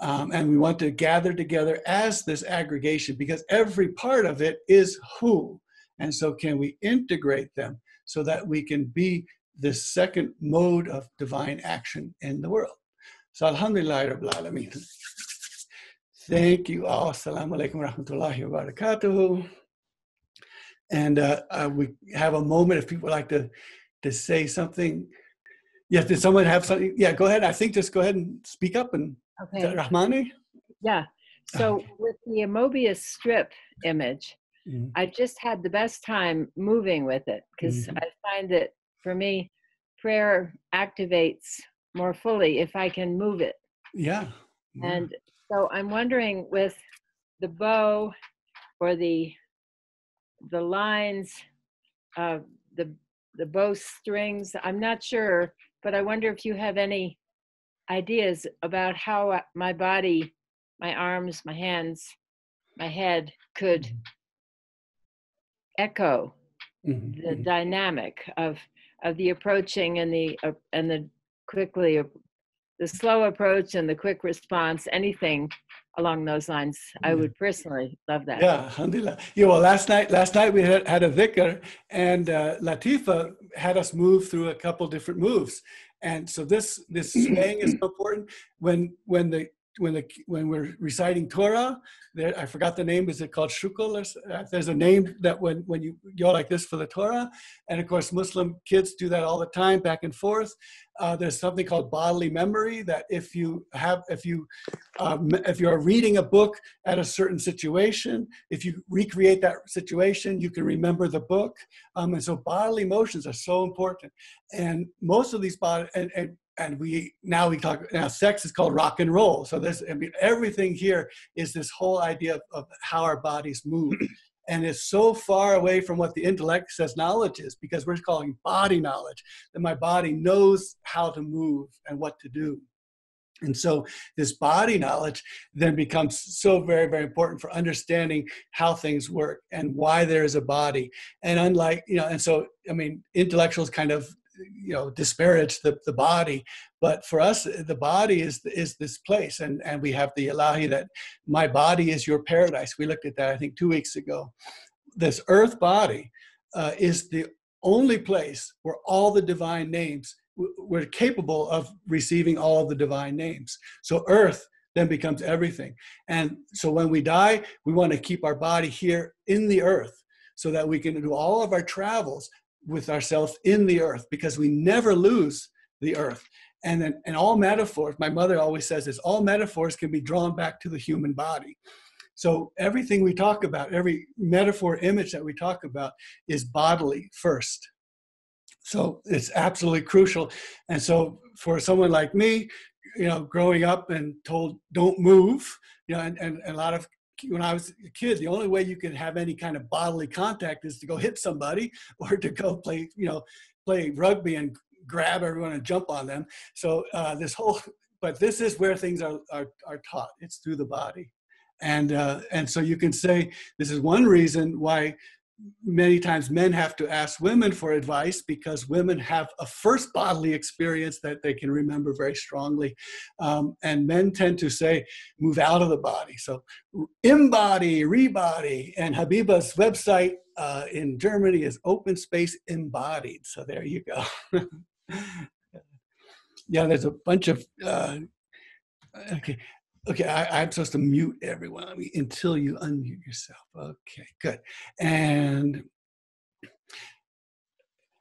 Um, and we want to gather together as this aggregation because every part of it is who. And so, can we integrate them so that we can be this second mode of divine action in the world. So Alhamdulillah. Thank you all. Assalamu alaikum rahmatullahi wa. And uh, uh, we have a moment if people like to, to say something. Yes, did someone have something? Yeah, go ahead. I think just go ahead and speak up and okay. Rahmani? Yeah. So with the Mobius strip image, mm-hmm. I just had the best time moving with it because mm-hmm. I find that for me, prayer activates more fully if I can move it. Yeah. yeah. And so I'm wondering with the bow or the the lines, uh, the the bow strings. I'm not sure, but I wonder if you have any ideas about how my body, my arms, my hands, my head could mm-hmm. echo mm-hmm. the mm-hmm. dynamic of of the approaching and the uh, and the quickly uh, the slow approach and the quick response anything along those lines i would personally love that yeah alhamdulillah yeah well last night last night we had, had a zikr and uh, latifa had us move through a couple different moves and so this this swaying is so important. When when the when the when we're reciting Torah, there I forgot the name. Is it called shukul? Uh, there's a name that when when you go like this for the Torah, and of course Muslim kids do that all the time, back and forth. Uh, there's something called bodily memory that if you have if you um, if you're reading a book at a certain situation, if you recreate that situation, you can remember the book. Um, and so bodily motions are so important. And most of these body and, and and we now we talk now sex is called rock and roll. So this i mean everything here is this whole idea of, of how our bodies move. *clears throat* And it's so far away from what the intellect says knowledge is because we're calling body knowledge that my body knows how to move and what to do. And so this body knowledge then becomes so very, very important for understanding how things work and why there is a body. And unlike, you know, and so, I mean, intellectuals kind of you know disparage the, the body. But for us the body is is this place and and we have the ilahi that my body is your paradise. We looked at that i think two weeks ago. This earth body uh, is the only place where all the divine names we're capable of receiving all of the divine names. So earth then becomes everything. And so when we die we want to keep our body here in the earth so that we can do all of our travels with ourselves in the earth because we never lose the earth. And then, and all metaphors, my mother always says this all metaphors can be drawn back to the human body. So everything we talk about, every metaphor image that we talk about is bodily first. So it's absolutely crucial. And so for someone like me, you know, growing up and told don't move, you know, and, and, and a lot of when I was a kid, the only way you could have any kind of bodily contact is to go hit somebody *laughs* or to go play, you know, play rugby and grab everyone and jump on them. So uh, this whole, but this is where things are, are, are taught. It's through the body. And, uh, and so you can say this is one reason why many times men have to ask women for advice because women have a first bodily experience that they can remember very strongly. Um, and men tend to say, move out of the body. So, embody, rebody. And Habiba's website uh, in Germany is Open Space Embodied. So, there you go. *laughs* yeah, there's a bunch of. Uh, okay. Okay, I, am supposed to mute everyone I mean, until you unmute yourself. Okay, good. And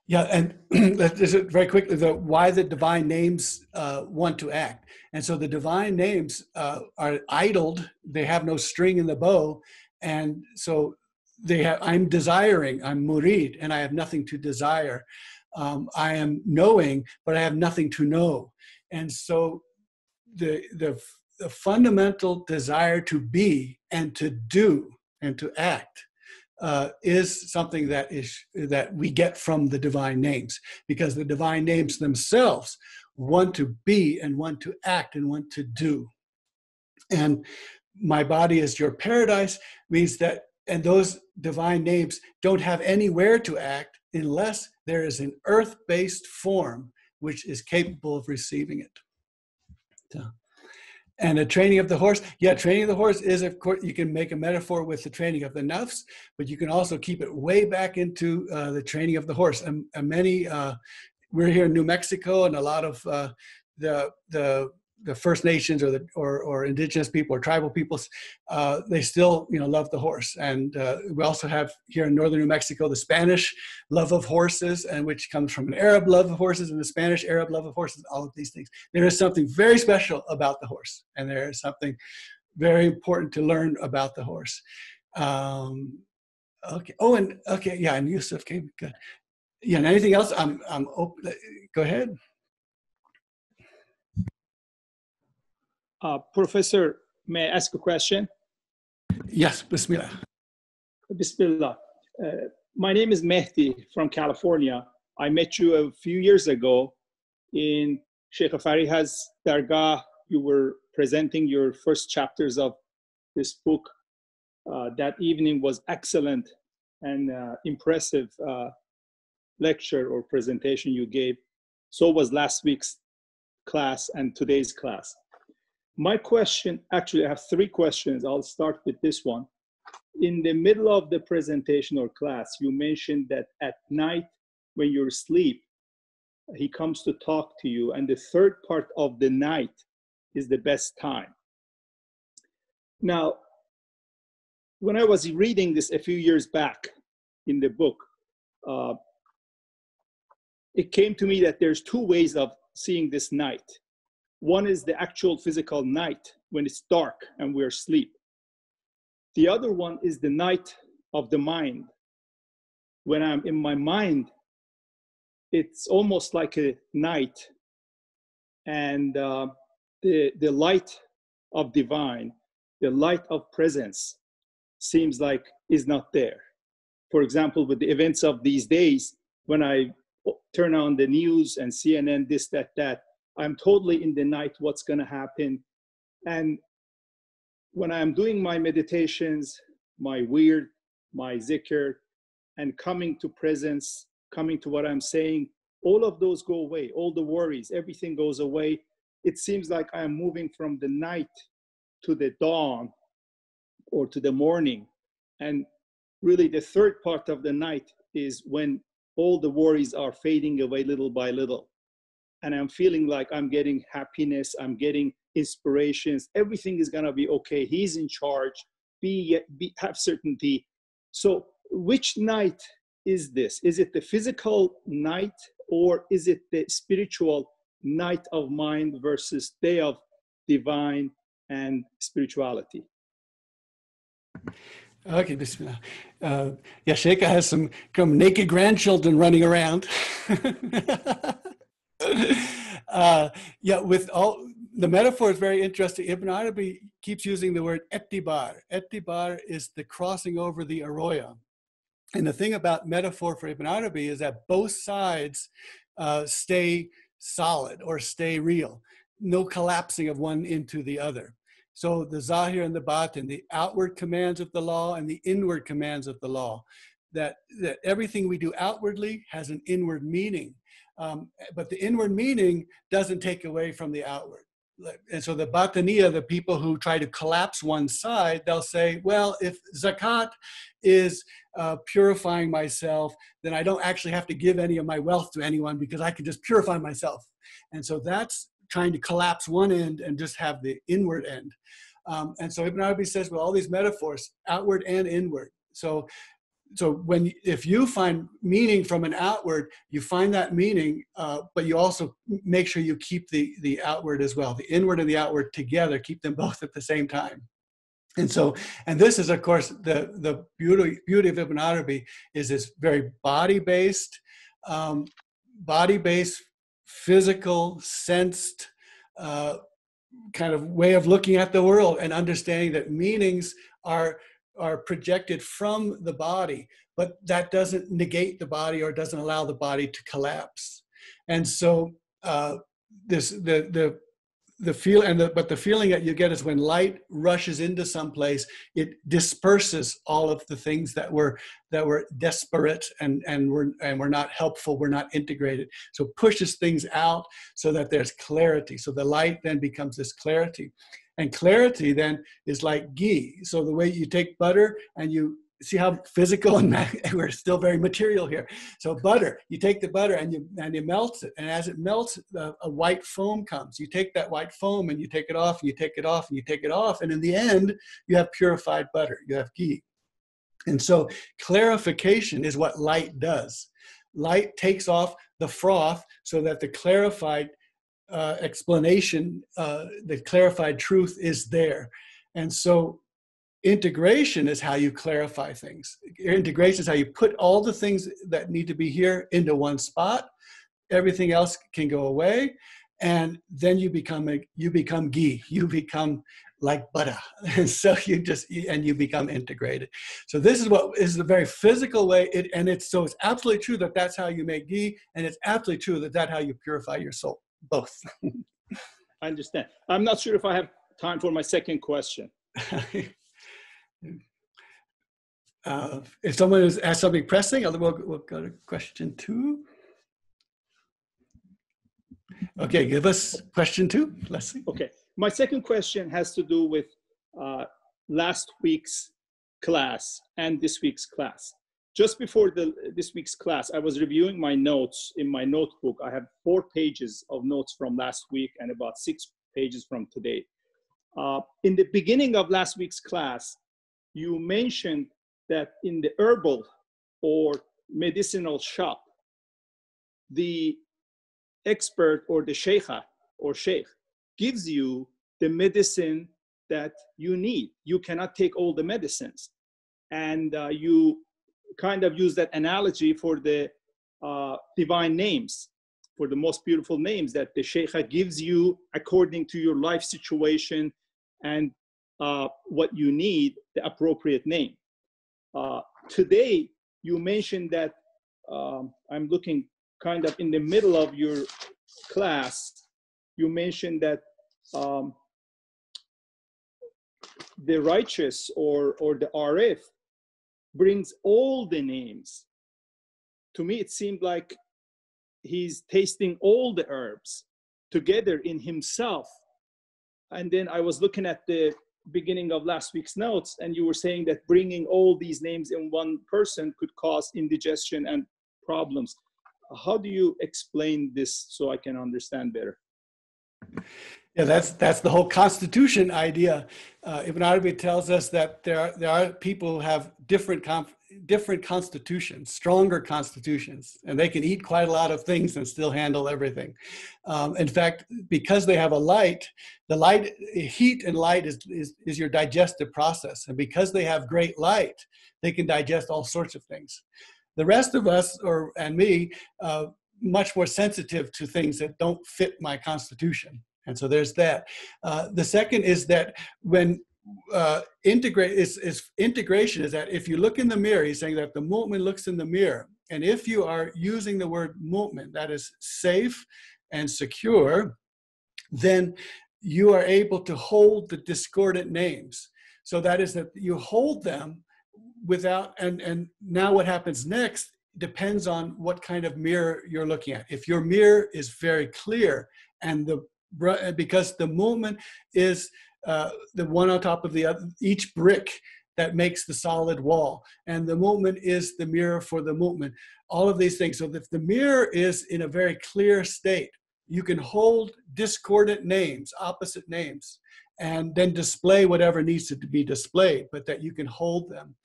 yeah, and *clears throat* just very quickly, the why the divine names uh, want to act. And so the divine names uh, are idled; they have no string in the bow, and so they have. I'm desiring. I'm murid, and I have nothing to desire. Um, I am knowing, but I have nothing to know. And so the the the fundamental desire to be and to do and to act uh, is something that is that we get from the divine names because the divine names themselves want to be and want to act and want to do. And my body is your paradise means that and those divine names don't have anywhere to act unless there is an earth-based form which is capable of receiving it. So and a training of the horse, yeah, training of the horse is, of course, you can make a metaphor with the training of the nafs, but you can also keep it way back into uh, the training of the horse. And, and many, uh, we're here in New Mexico, and a lot of uh, the the the First Nations or the or, or indigenous people or tribal peoples, uh, they still you know love the horse. And uh, we also have here in northern New Mexico the Spanish love of horses, and which comes from an Arab love of horses and the Spanish Arab love of horses. All of these things. There is something very special about the horse, and there is something very important to learn about the horse. Um, okay. Oh, and okay, yeah, and Yusuf came good. Yeah, and anything else? I'm I'm open. Go ahead. Uh, Professor, may I ask a question? Yes, Bismillah. Bismillah. Uh, my name is Mehdi from California. I met you a few years ago in Sheikh Fariha's Dargah. You were presenting your first chapters of this book. Uh, that evening was excellent and uh, impressive uh, lecture or presentation you gave. So was last week's class and today's class. My question, actually, I have three questions. I'll start with this one. In the middle of the presentation or class, you mentioned that at night when you're asleep, he comes to talk to you, and the third part of the night is the best time. Now, when I was reading this a few years back in the book, uh, it came to me that there's two ways of seeing this night. One is the actual physical night when it's dark and we're asleep. The other one is the night of the mind. When I'm in my mind, it's almost like a night, and uh, the, the light of divine, the light of presence seems like is not there. For example, with the events of these days, when I turn on the news and CNN, this, that, that, I'm totally in the night what's going to happen. And when I'm doing my meditations, my wird, my zikr, and coming to presence, coming to what I'm saying, all of those go away. All the worries, everything goes away. It seems like I am moving from the night to the dawn or to the morning. And really, the third part of the night is when all the worries are fading away little by little and I'm feeling like I'm getting happiness, I'm getting inspirations, everything is gonna be okay. He's in charge. Be, be have certainty. So, which night is this? Is it the physical night or is it the spiritual night of mind versus day of divine and spirituality. Okay, Bismillah. Uh, has some, some naked grandchildren running around. *laughs* uh, yeah, with all the metaphor is very interesting. Ibn Arabi keeps using the word etibar. Etibar is the crossing over the arroyo. And the thing about metaphor for Ibn Arabi is that both sides uh, stay solid or stay real, no collapsing of one into the other. So the zahir and the batin, the outward commands of the law and the inward commands of the law, that, that everything we do outwardly has an inward meaning. Um, but the inward meaning doesn't take away from the outward. And so the batiniya, the people who try to collapse one side, they'll say, well, if zakat is uh, purifying myself, then I don't actually have to give any of my wealth to anyone because I can just purify myself. And so that's trying to collapse one end and just have the inward end. Um, and so Ibn Arabi says with all these metaphors, outward and inward. So, so when if you find meaning from an outward, you find that meaning, uh, but you also make sure you keep the the outward as well, the inward and the outward together. Keep them *laughs* both at the same time. And so, and this is of course the the beauty beauty of Ibn Arabi is this very body based, um, body based physical, sensed uh, kind of way of looking at the world and understanding that meanings are are projected from the body, but that doesn't negate the body or doesn't allow the body to collapse. And so uh, this the the the feel and the, but the feeling that you get is when light rushes into some place it disperses all of the things that were that were desperate and and were and were not helpful were not integrated. So pushes things out so that there's clarity. So the light then becomes this clarity. And clarity then is like ghee. So the way you take butter and you see how physical *laughs* and we're still very material here. So butter, you take the butter and you and you melt it, and as it melts, a, a, white foam comes. You take that white foam and you take it off, and you take it off, and you take it off, and in the end, you have purified butter. You have ghee. And so clarification is what light does. Light takes off the froth so that the clarified uh, explanation, uh, the clarified truth is there. And so integration is how you clarify things. Integration is how you put all the things that need to be here into one spot. Everything else can go away and then you become a you become ghee. You become like butter. *laughs* And so you just and you become integrated. So this is what is a very physical way it, and it's so it's absolutely true that that's how you make ghee and it's absolutely true that that's how you purify your soul. Both. *laughs* I understand. I'm not sure if i have time for my second question *laughs* Uh, if someone has asked something pressing, we'll, we'll go to question two. Okay, give us question two, Leslie. Okay, my second question has to do with uh, last week's class and this week's class. Just before the, this week's class, I was reviewing my notes in my notebook. I have four pages of notes from last week and about six pages from today. Uh, in the beginning of last week's class, you mentioned that in the herbal or medicinal shop, the expert or the sheikha or sheikh gives you the medicine that you need. You cannot take all the medicines. And uh, you kind of use that analogy for the uh, divine names, for the most beautiful names that the sheikha gives you according to your life situation and uh, what you need, the appropriate name. Uh, today, you mentioned that um, I'm looking kind of in the middle of your class. You mentioned that um, the righteous or, or the arif brings all the names. To me, it seemed like he's tasting all the herbs together in himself. And then I was looking at the beginning of last week's notes, and you were saying that bringing all these names in one person could cause indigestion and problems. How do you explain this so I can understand better? Yeah, that's that's the whole Constitution idea. Uh, Ibn Arabi tells us that there are, there are people who have different comp- different constitutions, stronger constitutions, and they can eat quite a lot of things and still handle everything. Um, in fact, because they have a light, the light, heat and light is, is, is your digestive process. And because they have great light, they can digest all sorts of things. The rest of us, or and me, uh, much more sensitive to things that don't fit my constitution. And so there's that. Uh, the second is that when uh, integrate is, is integration is that if you look in the mirror, he's saying that the movement looks in the mirror. And if you are using the word movement, that is safe and secure, then you are able to hold the discordant names. So that is that you hold them without, and, and now what happens next depends on what kind of mirror you're looking at. If your mirror is very clear and the because the movement is uh, the one on top of the other, each brick that makes the solid wall. And the movement is the mirror for the movement. All of these things. So if the mirror is in a very clear state, you can hold discordant names, opposite names, and then display whatever needs to be displayed, but that you can hold them.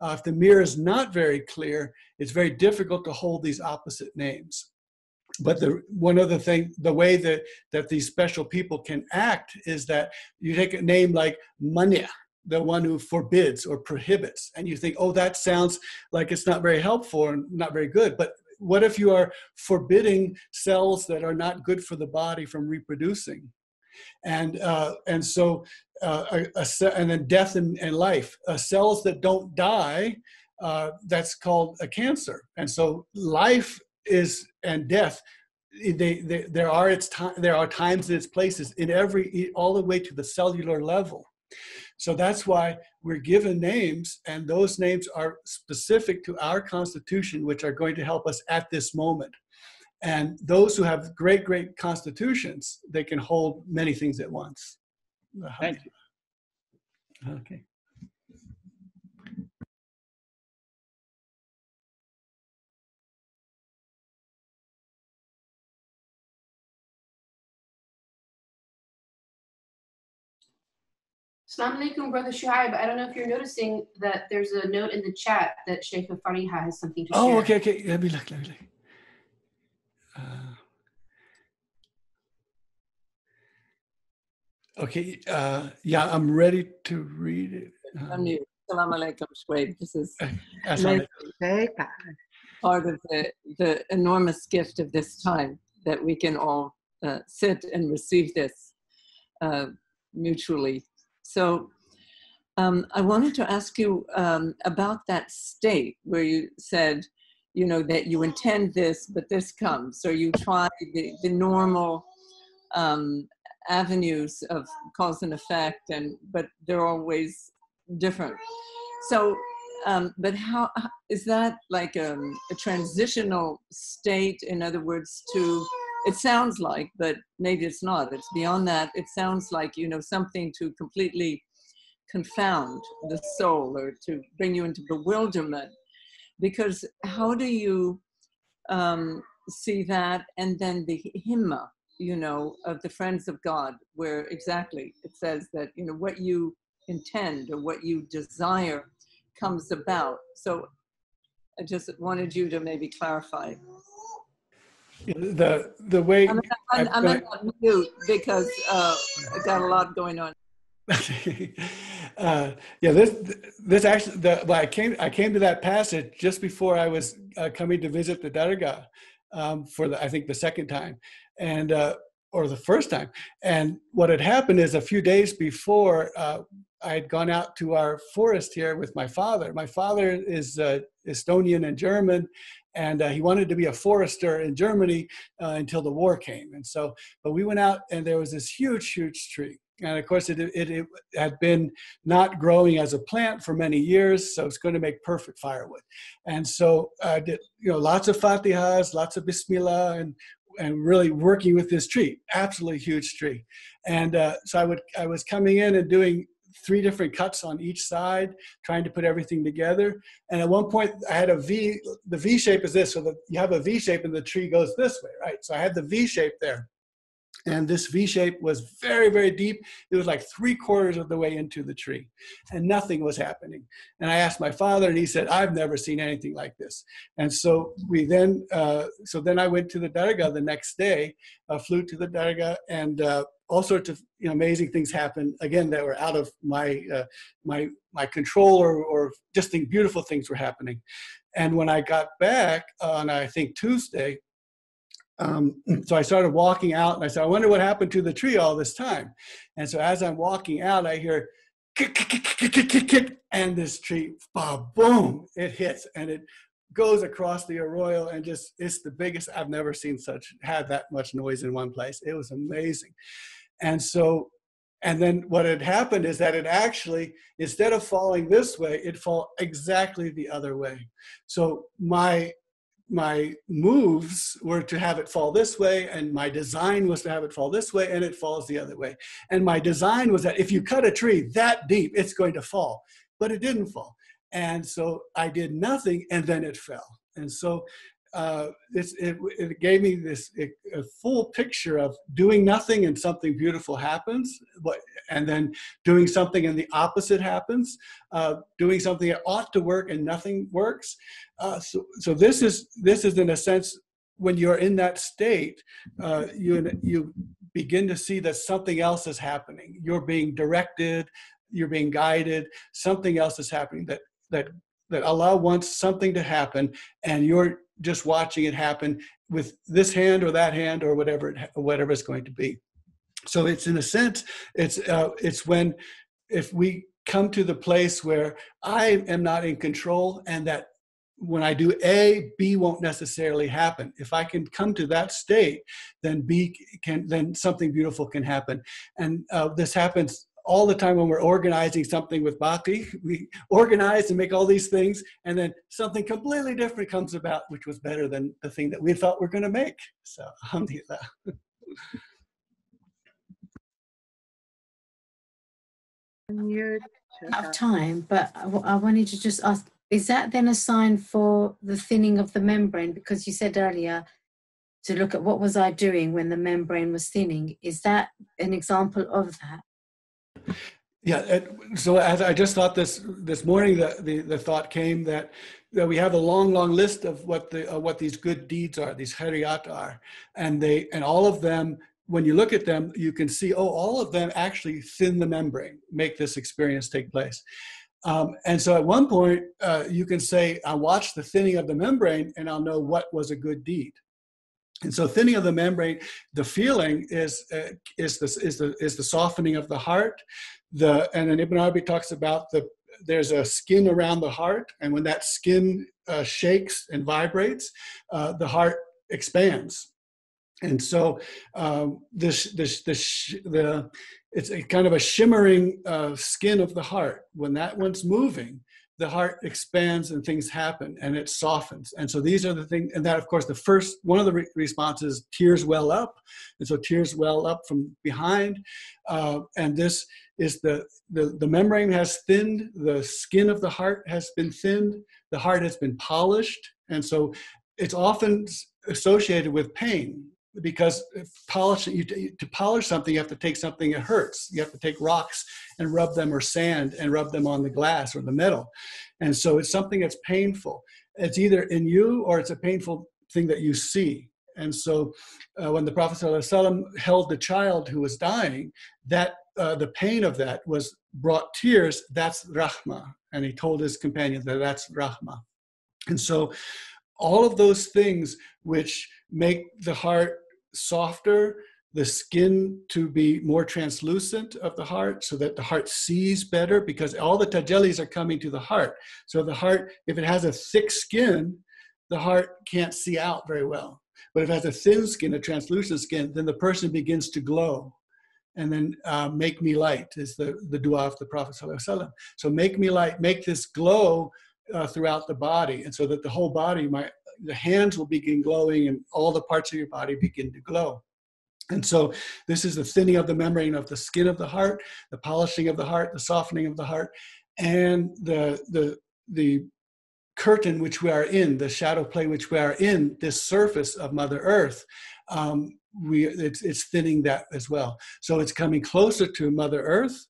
Uh, if the mirror is not very clear, it's very difficult to hold these opposite names but the one other thing the way that that these special people can act is that you take a name like Mani' the one who forbids or prohibits and you think oh that sounds like it's not very helpful and not very good. But what if you are forbidding cells that are not good for the body from reproducing? And uh, and so uh, a, a, and then death and, and life. Uh, cells that don't die uh, that's called a cancer. And so life is and death they, they, there are its time there are times and its places in every all the way to the cellular level. So that's why we're given names and those names are specific to our constitution which are going to help us at this moment. And those who have great great constitutions they can hold many things at once. Thank you. Okay Assalamu alaikum, Brother Shuaib. I don't know if you're noticing that there's a note in the chat that Sheikh Fariha has something to oh, share. Oh, okay, okay. Let me look, let me look. Uh, okay, uh, yeah, I'm ready to read it. Uh, Unmute. Assalamu alaikum, Shuaib. This is part of the, the enormous gift of this time that we can all uh, sit and receive this uh, mutually so um, I wanted to ask you um, about that state where you said, you know, that you intend this, but this comes. So you try the, the normal um, avenues of cause and effect, and but they're always different. So, um, but how is that like a, um, a transitional state? In other words, to it sounds like, but maybe it's not. It's beyond that. It sounds like, you know, something to completely confound the soul or to bring you into bewilderment. Because how do you um, see that? And then the himma, you know, of the friends of God, where exactly it says that, you know, what you intend or what you desire comes about. So I just wanted you to maybe clarify the the way I'm, I'm, I'm on mute because uh, I got a lot going on. *laughs* uh, yeah, this this actually the well, I came I came to that passage just before I was uh, coming to visit the Dargah um, for the I think the second time, and uh, or the first time. And what had happened is a few days before uh, I had gone out to our forest here with my father. My father is uh, Estonian and German, and uh, he wanted to be a forester in Germany uh, until the war came. And so, but we went out, and there was this huge, huge tree. And of course, it, it, it had been not growing as a plant for many years, so it's going to make perfect firewood. And so, I did you know lots of fatihas, lots of bismillah, and and really working with this tree, absolutely huge tree. And uh, so I would I was coming in and doing three different cuts on each side, trying to put everything together. And at one point, I had a V. The V shape is this, so you have a V shape and the tree goes this way, right? So I had the V shape there. And this V shape was very, very deep. It was like three quarters of the way into the tree, and nothing was happening. And I asked my father, and he said, "I've never seen anything like this." And so we then, uh, so then I went to the Dargah the next day, uh, flew to the Dargah, and uh, all sorts of you know, amazing things happened. Again, that were out of my uh, my my control, or, or just think beautiful things were happening. And when I got back on, I think Tuesday, um, *clears throat* so I started walking out and I said, I wonder what happened to the tree all this time. And so as I'm walking out, I hear kick, kick, kick, kick, kick, kick, and this tree, boom, it hits and it goes across the arroyo and just, it's the biggest, I've never seen such, had that much noise in one place. It was amazing. And so, and then what had happened is that it actually, instead of falling this way, it fall exactly the other way. So my my moves were to have it fall this way and my design was to have it fall this way and it falls the other way. And my design was that if you cut a tree that deep it's going to fall. But it didn't fall. And so i did nothing and then it fell. And so uh, it, it, gave me this a, a, full picture of doing nothing and something beautiful happens, but, and then doing something and the opposite happens, uh, doing something that ought to work and nothing works. Uh, so, so this is this is in a sense when you're in that state, uh, you you begin to see that something else is happening. You're being directed, you're being guided. Something else is happening that that that Allah wants something to happen, and you're just watching it happen with this hand or that hand or whatever it, whatever it's going to be. So it's in a sense, it's uh, it's when if we come to the place where I am not in control and that when I do A, B won't necessarily happen. If I can come to that state, then B can, then something beautiful can happen. And uh, this happens all the time when we're organizing something with Bhakti. We organize and make all these things, and then something completely different comes about, which was better than the thing that we thought we are going to make. So, alhamdulillah. Out of time, but I wanted to just ask is that then a sign for the thinning of the membrane? Because you said earlier to look at what was I doing when the membrane was thinning. Is that an example of that? Yeah. So I just thought this this morning, the, the, the thought came that that we have a long, long list of what the uh, what these good deeds are, these khayrat are, and they and all of them. When you look at them, you can see, oh, all of them actually thin the membrane, make this experience take place. Um, and so at one point, uh, you can say, I watched the thinning of the membrane and I'll know what was a good deed. And so thinning of the membrane, the feeling is, uh, is, the, is, the, is the softening of the heart. The, and then Ibn Arabi talks about the, there's a skin around the heart. And when that skin uh, shakes and vibrates, uh, the heart expands. And so um, this, this, this, the, it's a kind of a shimmering uh, skin of the heart. When that one's moving, the heart expands and things happen and it softens. And so these are the things, and that, of course, the first one of the re- responses tears well up. And so tears well up from behind. Uh, and this is the, the, the membrane has thinned, the skin of the heart has been thinned, the heart has been polished. And so it's often associated with pain because polish you to polish something you have to take something that hurts. You have to take rocks and rub them or sand and rub them on the glass or the metal. And so it's something that's painful. It's either in you or it's a painful thing that you see. And so uh, when the prophet ﷺ held the child who was dying that uh, the pain of that was brought tears. That's rahma. And he told his companion that that's rahma. And so all of those things which make the heart softer, the skin to be more translucent of the heart so that the heart sees better because all the tajallis are coming to the heart. So the heart, if it has a thick skin, the heart can't see out very well. But if it has a thin skin, a translucent skin, then the person begins to glow. And then uh, make me light is the, the dua of the Prophet. So make me light, make this glow uh, throughout the body, and so that the whole body might the hands will begin glowing and all the parts of your body begin to glow. And so this is the thinning of the membrane of the skin of the heart, the polishing of the heart, the softening of the heart, and the the the curtain which we are in, the shadow play which we are in, this surface of Mother Earth, um, we it's, it's thinning that as well. So it's coming closer to Mother Earth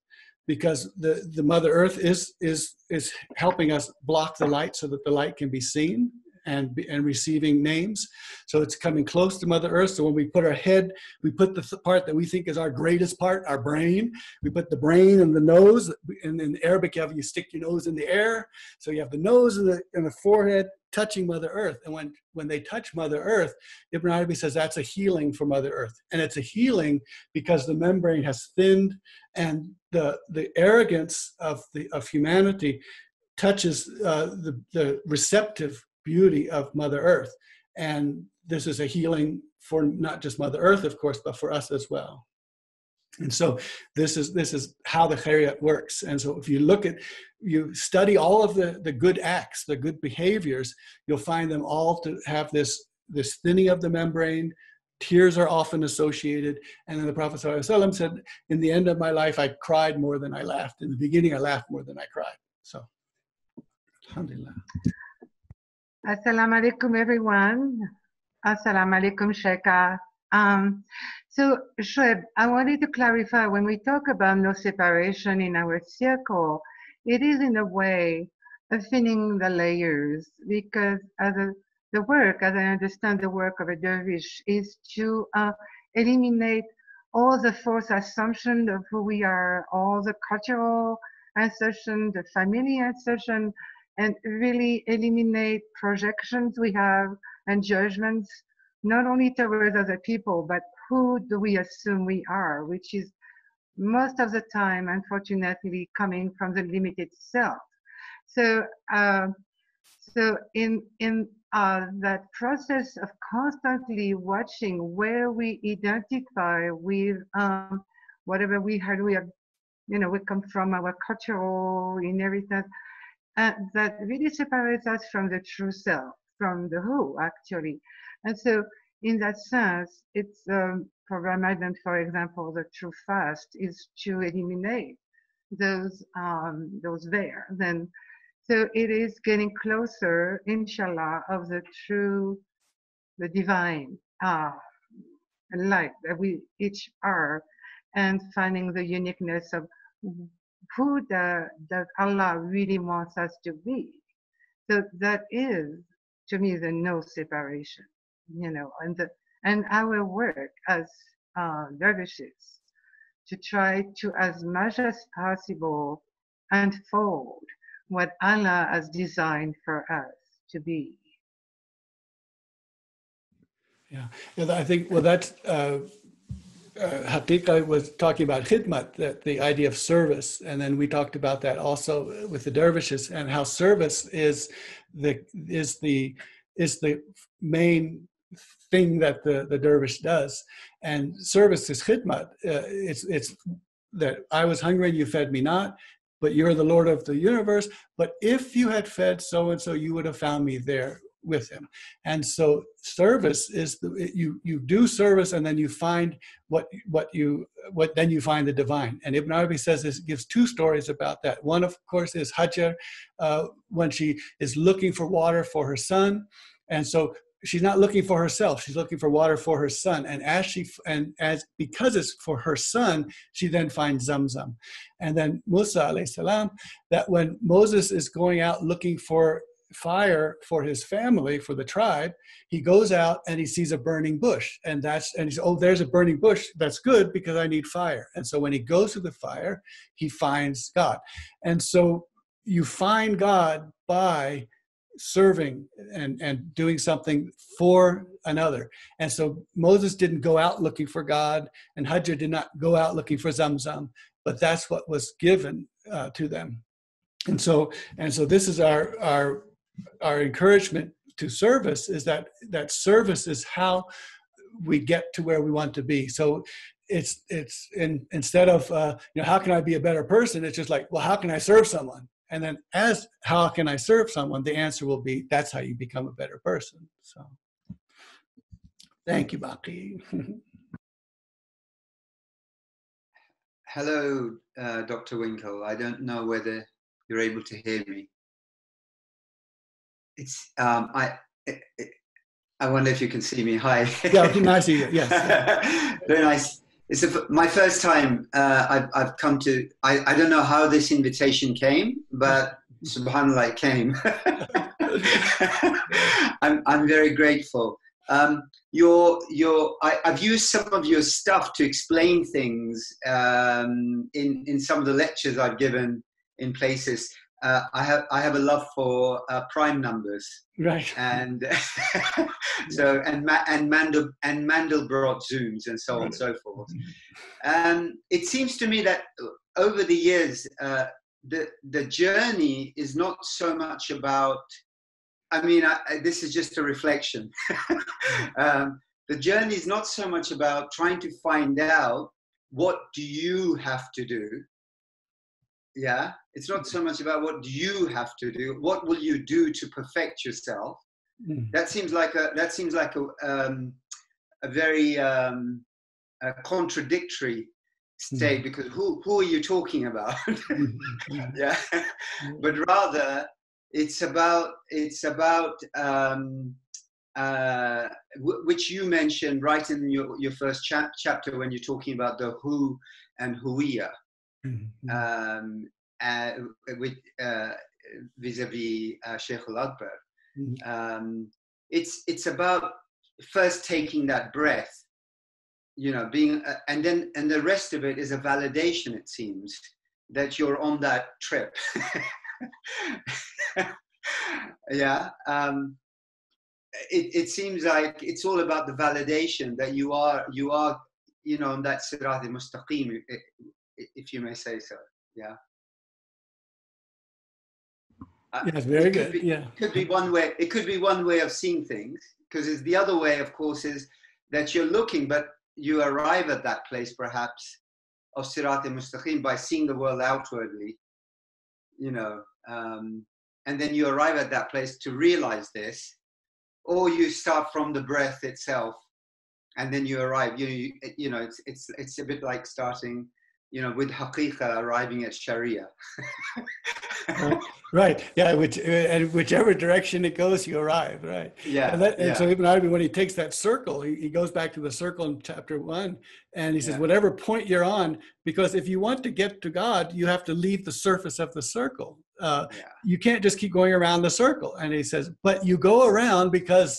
because the, the Mother Earth is is is helping us block the light so that the light can be seen and and receiving names. So it's coming close to Mother Earth. So when we put our head, we put the th- part that we think is our greatest part, our brain. We put the brain and the nose. And in Arabic, you have you stick your nose in the air. So you have the nose and the and the forehead touching Mother Earth. And when when they touch Mother Earth, Ibn Arabi says that's a healing for Mother Earth, and it's a healing because the membrane has thinned and the the arrogance of the of humanity touches uh, the the receptive beauty of Mother Earth. And this is a healing for not just Mother Earth, of course, but for us as well. And so this is this is how the chariot works. And so if you look at you study all of the, the good acts, the good behaviors, you'll find them all to have this this thinning of the membrane. Tears are often associated. And then the Prophet ﷺ said, in the end of my life, I cried more than I laughed. In the beginning, I laughed more than I cried. So, alhamdulillah. Assalamu alaikum, everyone. Assalamu alaikum, Sheikha. Um, so, Shoaib, I wanted to clarify when we talk about no separation in our circle, it is in a way of thinning the layers because as a, the work, as I understand the work of a dervish, is to uh, eliminate all the false assumptions of who we are, all the cultural assumption, the family assumption, and really eliminate projections we have and judgments, not only towards other people, but who do we assume we are, which is most of the time, unfortunately, coming from the limited self. So, uh, so in in uh, that process of constantly watching where we identify with um, whatever we had, we have, you know, we come from our cultural inheritance, uh, that really separates us from the true self, from the who, actually. And so, in that sense, it's um, for Ramadan, for example, the true fast is to eliminate those um, those there. Then, so it is getting closer, inshallah, of the true, the divine uh, light that we each are, and finding the uniqueness of who the, does Allah really wants us to be. So that is, to me, the no separation, you know, and the, and our work as uh, dervishes to try to, as much as possible, unfold what Allah has designed for us to be. Yeah, and I think well that's uh, uh, was talking about khidmat, that the idea of service, and then we talked about that also with the dervishes and how service is the is the is the main thing that the, the dervish does, and service is khidmat. Uh, it's it's that I was hungry and you fed me not, but you're the Lord of the universe. But if you had fed so and so, you would have found me there with him. And so service is the, you you do service and then you find what what you what then you find the divine. And ibn arabi says this gives two stories about that. One of course is hajar uh, when she is looking for water for her son. And so she's not looking for herself she's looking for water for her son. And as she and as because it's for her son she then finds zamzam. And then musa alayhi salam that when moses is going out looking for fire for his family, for the tribe, he goes out and he sees a burning bush. And that's and he's oh, there's a burning bush. That's good because I need fire. And so when he goes to the fire, he finds God. And so you find God by serving and, and doing something for another. And so Moses didn't go out looking for God, and Hajar did not go out looking for Zamzam, but that's what was given uh, to them. And so, and so this is our our our encouragement to service is that that service is how we get to where we want to be. So it's it's in, instead of uh, you know how can I be a better person? It's just like well how can I serve someone? And then as how can I serve someone? The answer will be that's how you become a better person. So thank you, Baki. *laughs* Hello, uh, Dr. Winkel. I don't know whether you're able to hear me it's um, I it, it, I wonder if you can see me. Hi. Yeah, I see you. Yes. *laughs* Very nice. It's a, my first time uh, I've, I've come to. I, I don't know how this invitation came, but *laughs* Subhanallah, it came. *laughs* I'm I'm very grateful. Um, your your I, I've used some of your stuff to explain things um, in in some of the lectures I've given in places. Uh, I have I have a love for uh, prime numbers, Right. *laughs* and *laughs* so and Ma- and Mandel and Mandelbrot zooms and so on and so forth. Um, it seems to me that over the years, uh, the the journey is not so much about. I mean, I, I- this is just a reflection. *laughs* um, the journey is not so much about trying to find out what do you have to do. Yeah, it's not so much about what you have to do. What will you do to perfect yourself? Mm. that seems like a that seems like a um, a very um, a contradictory state because who who are you talking about *laughs* *laughs* Mhm. yeah but rather it's about it's about um, uh, w- which you mentioned right in your, your first chap- chapter when you're talking about the who and huwiyya Mhm. um, uh, with uh, vis-a-vis uh, Sheikh Al-Akbar. Mhm. um, it's it's about first taking that breath you know being uh, and then and the rest of it is a validation it seems that you're on that trip. *laughs* Yeah um, it, it seems like it's all about the validation that you are you are you know on that sirat i- if you may say so yeah. Uh, Yes, very it could good. be- Yeah. could be one way it could be one way of seeing things because the other way of course is that you're looking but you arrive at that place perhaps of sirat al-mustaqim by seeing the world outwardly you know um, and then you arrive at that place to realize this or you start from the breath itself and then you arrive you, you, you know it's, it's it's a bit like starting you know with haqiqa arriving at sharia *laughs* Right. Yeah. Which and whichever direction it goes, you arrive. Right. yeah And, that, and yeah. so Ibn Arabi, when he takes that circle, he, he goes back to the circle in chapter one, and he says, Yeah. whatever point you're on, because if you want to get to God, you have to leave the surface of the circle. Uh, yeah you can't just keep going around the circle. And he says, but you go around because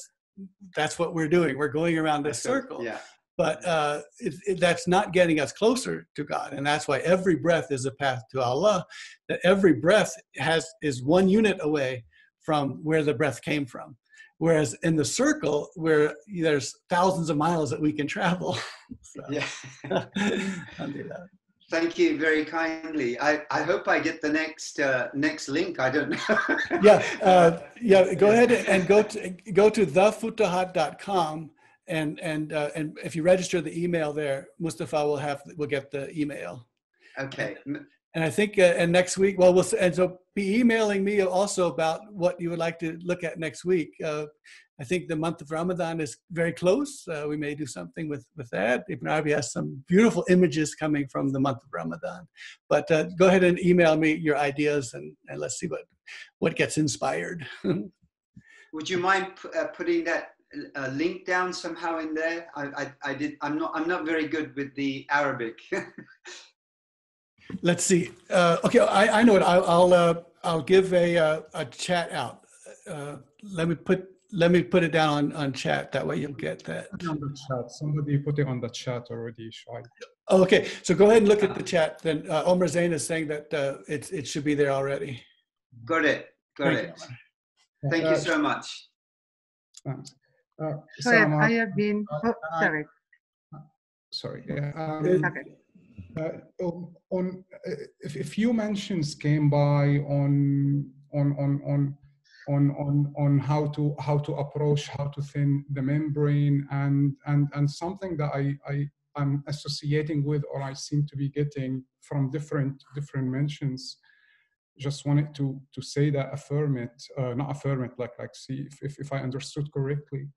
that's what we're doing. We're going around this circle. yeah But uh, it, it, that's not getting us closer to God, and that's why every breath is a path to Allah. That every breath has is one unit away from where the breath came from. Whereas in the circle, where there's thousands of miles that we can travel. *laughs* so, yeah *laughs* alhamdulillah. Thank you very kindly. I, I hope I get the next uh, next link. I don't know. yeah, uh, yeah. Go ahead and go to go to thefutuhat.com and and uh, and if you register the email there, Mustafa will have will get the email. Okay. M- And I think, uh, and next week, well, we'll, and so be emailing me also about what you would like to look at next week. Uh, I think the month of Ramadan is very close. Uh, we may do something with, with that. Ibn Arabi has some beautiful images coming from the month of Ramadan. But uh, go ahead and email me your ideas and, and let's see what, what gets inspired. *laughs* Would you mind uh, putting that uh, link down somehow in there? I, I, I did. I'm not. I'm not very good with the Arabic. *laughs* let's see. Uh, okay, I, I know it. I'll, I'll, uh, I'll give a, uh, a chat out. Uh, let me put, let me put it down on, on chat. That way you'll get that. on the chat. Somebody put it on the chat already, Shai. Oh, Okay, so go ahead and look at the chat. Then uh, Omar Zain is saying that uh, it, it should be there already. Got it. Got Thank you, it. Thank you so much. Thanks. Uh, So I, I have been, oh, I- sorry. sorry. Yeah, um, Okay. uh, on- on uh, if, if few mentions came by on on on on on on on how to how to approach how to thin the membrane and and and something that I I I'm associating with or I seem to be getting from different different mentions. Just wanted to to say that affirm it, uh, not affirm it, like like see if, if if I understood correctly,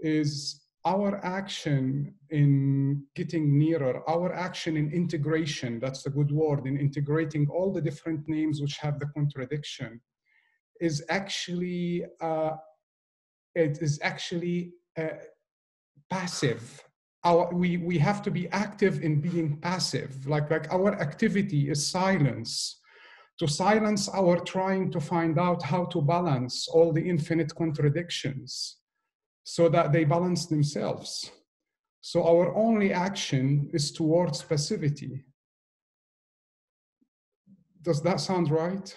is our action in getting nearer, our action in integration, that's the good word, in integrating all the different names which have the contradiction, is actually, uh, it is actually uh, passive. Our, we, we have to be active in being passive. Like, like our activity is silence. To silence our trying to find out how to balance all the infinite contradictions so that they balance themselves. So our only action is towards passivity. Does that sound right?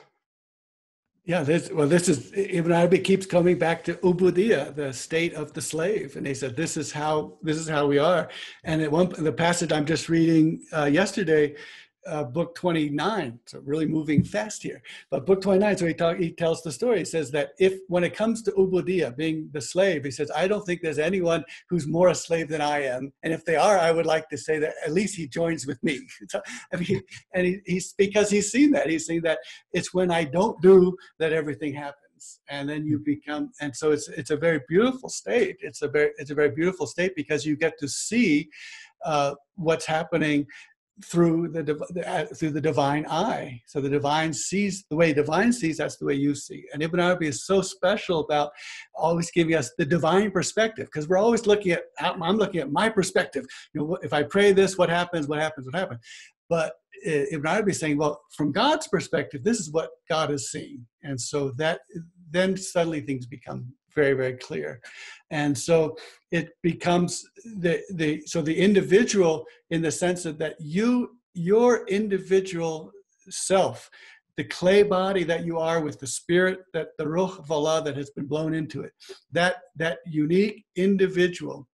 Yeah, this, well, this is Ibn Arabi keeps coming back to ubudiyah, the state of the slave, and he said, "This is how this is how we are." And at one the passage I'm just reading uh, yesterday, uh, book 29. So really moving fast here. But book 29, so he, talk, he tells the story. He says that if, when it comes to ubudiyah, being the slave, he says, I don't think there's anyone who's more a slave than I am. And if they are, I would like to say that at least he joins with me. *laughs* So, I mean, and he, he's, because he's seen that, he's seen that it's when I don't do that everything happens and then you become and so it's it's a very beautiful state it's a very it's a very beautiful state because you get to see uh, what's happening through the uh, through the divine eye. So the divine sees the way divine sees. That's the way you see. And Ibn Arabi is so special about always giving us the divine perspective because we're always looking at. I'm looking at my perspective. You know, if I pray this, what happens? What happens? What happens? But uh, Ibn Arabi is saying, well, from God's perspective, this is what God is seeing, and so that then suddenly things become very very clear and so it becomes the the so the individual in the sense of that you your individual self the clay body that you are with the spirit that the ruh of allah that has been blown into it that that unique individual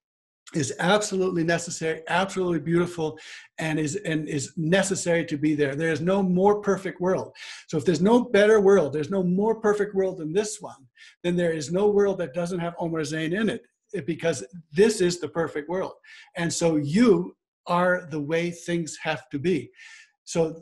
is absolutely necessary, absolutely beautiful, and is and is necessary to be there. There is no more perfect world. So if there's no better world, there's no more perfect world than this one, then there is no world that doesn't have Omar Zain in it, because this is the perfect world. And so you are the way things have to be. So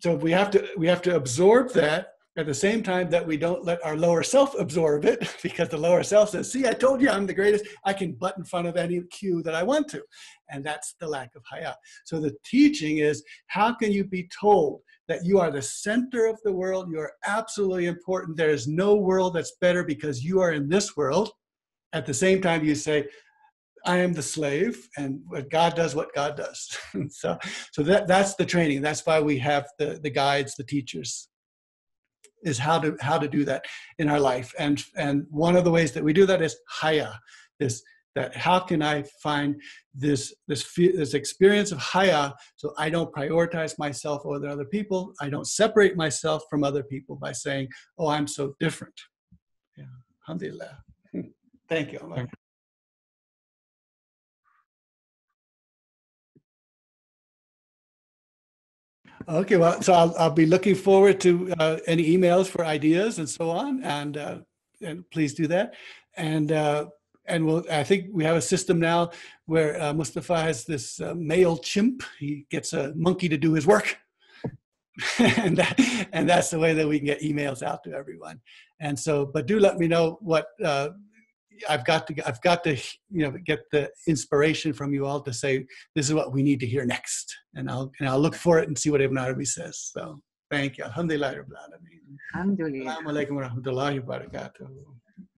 so we have to we have to absorb that at the same time that we don't let our lower self absorb it *laughs* because the lower self says see i told you i'm the greatest. I can butt in front of any cue that i want to. And that's the lack of haya so the teaching is how can you be told that you are the center of the world you are absolutely important there is no world that's better because you are in this world? At the same time you say I am the slave, and God does what God does. *laughs* so, so that that's the training. That's why we have the the guides, the teachers is how to how to do that in our life. And and one of the ways that we do that is haya this that how can i find this this this experience of haya so i don't prioritize myself over other people. I don't separate myself from other people by saying oh i'm so different. Yeah. Alhamdulillah. *laughs* Thank you Thank Okay, well, so I'll, I'll be looking forward to uh, any emails for ideas and so on, and uh, and please do that. And uh, and we'll, I think we have a system now where uh, Mustafa has this uh, MailChimp. He gets a monkey to do his work, *laughs* and that, and that's the way that we can get emails out to everyone. And so, but do let me know what uh, I've got to I've got to you know get the inspiration from you all to say this is what we need to hear next, and I'll and I'll look for it and see what Ibn Arabi says. So thank you. Alhamdulillah. Alhamdulillah. Assalamu alaikum wa rahmatullahi wa barakatuh.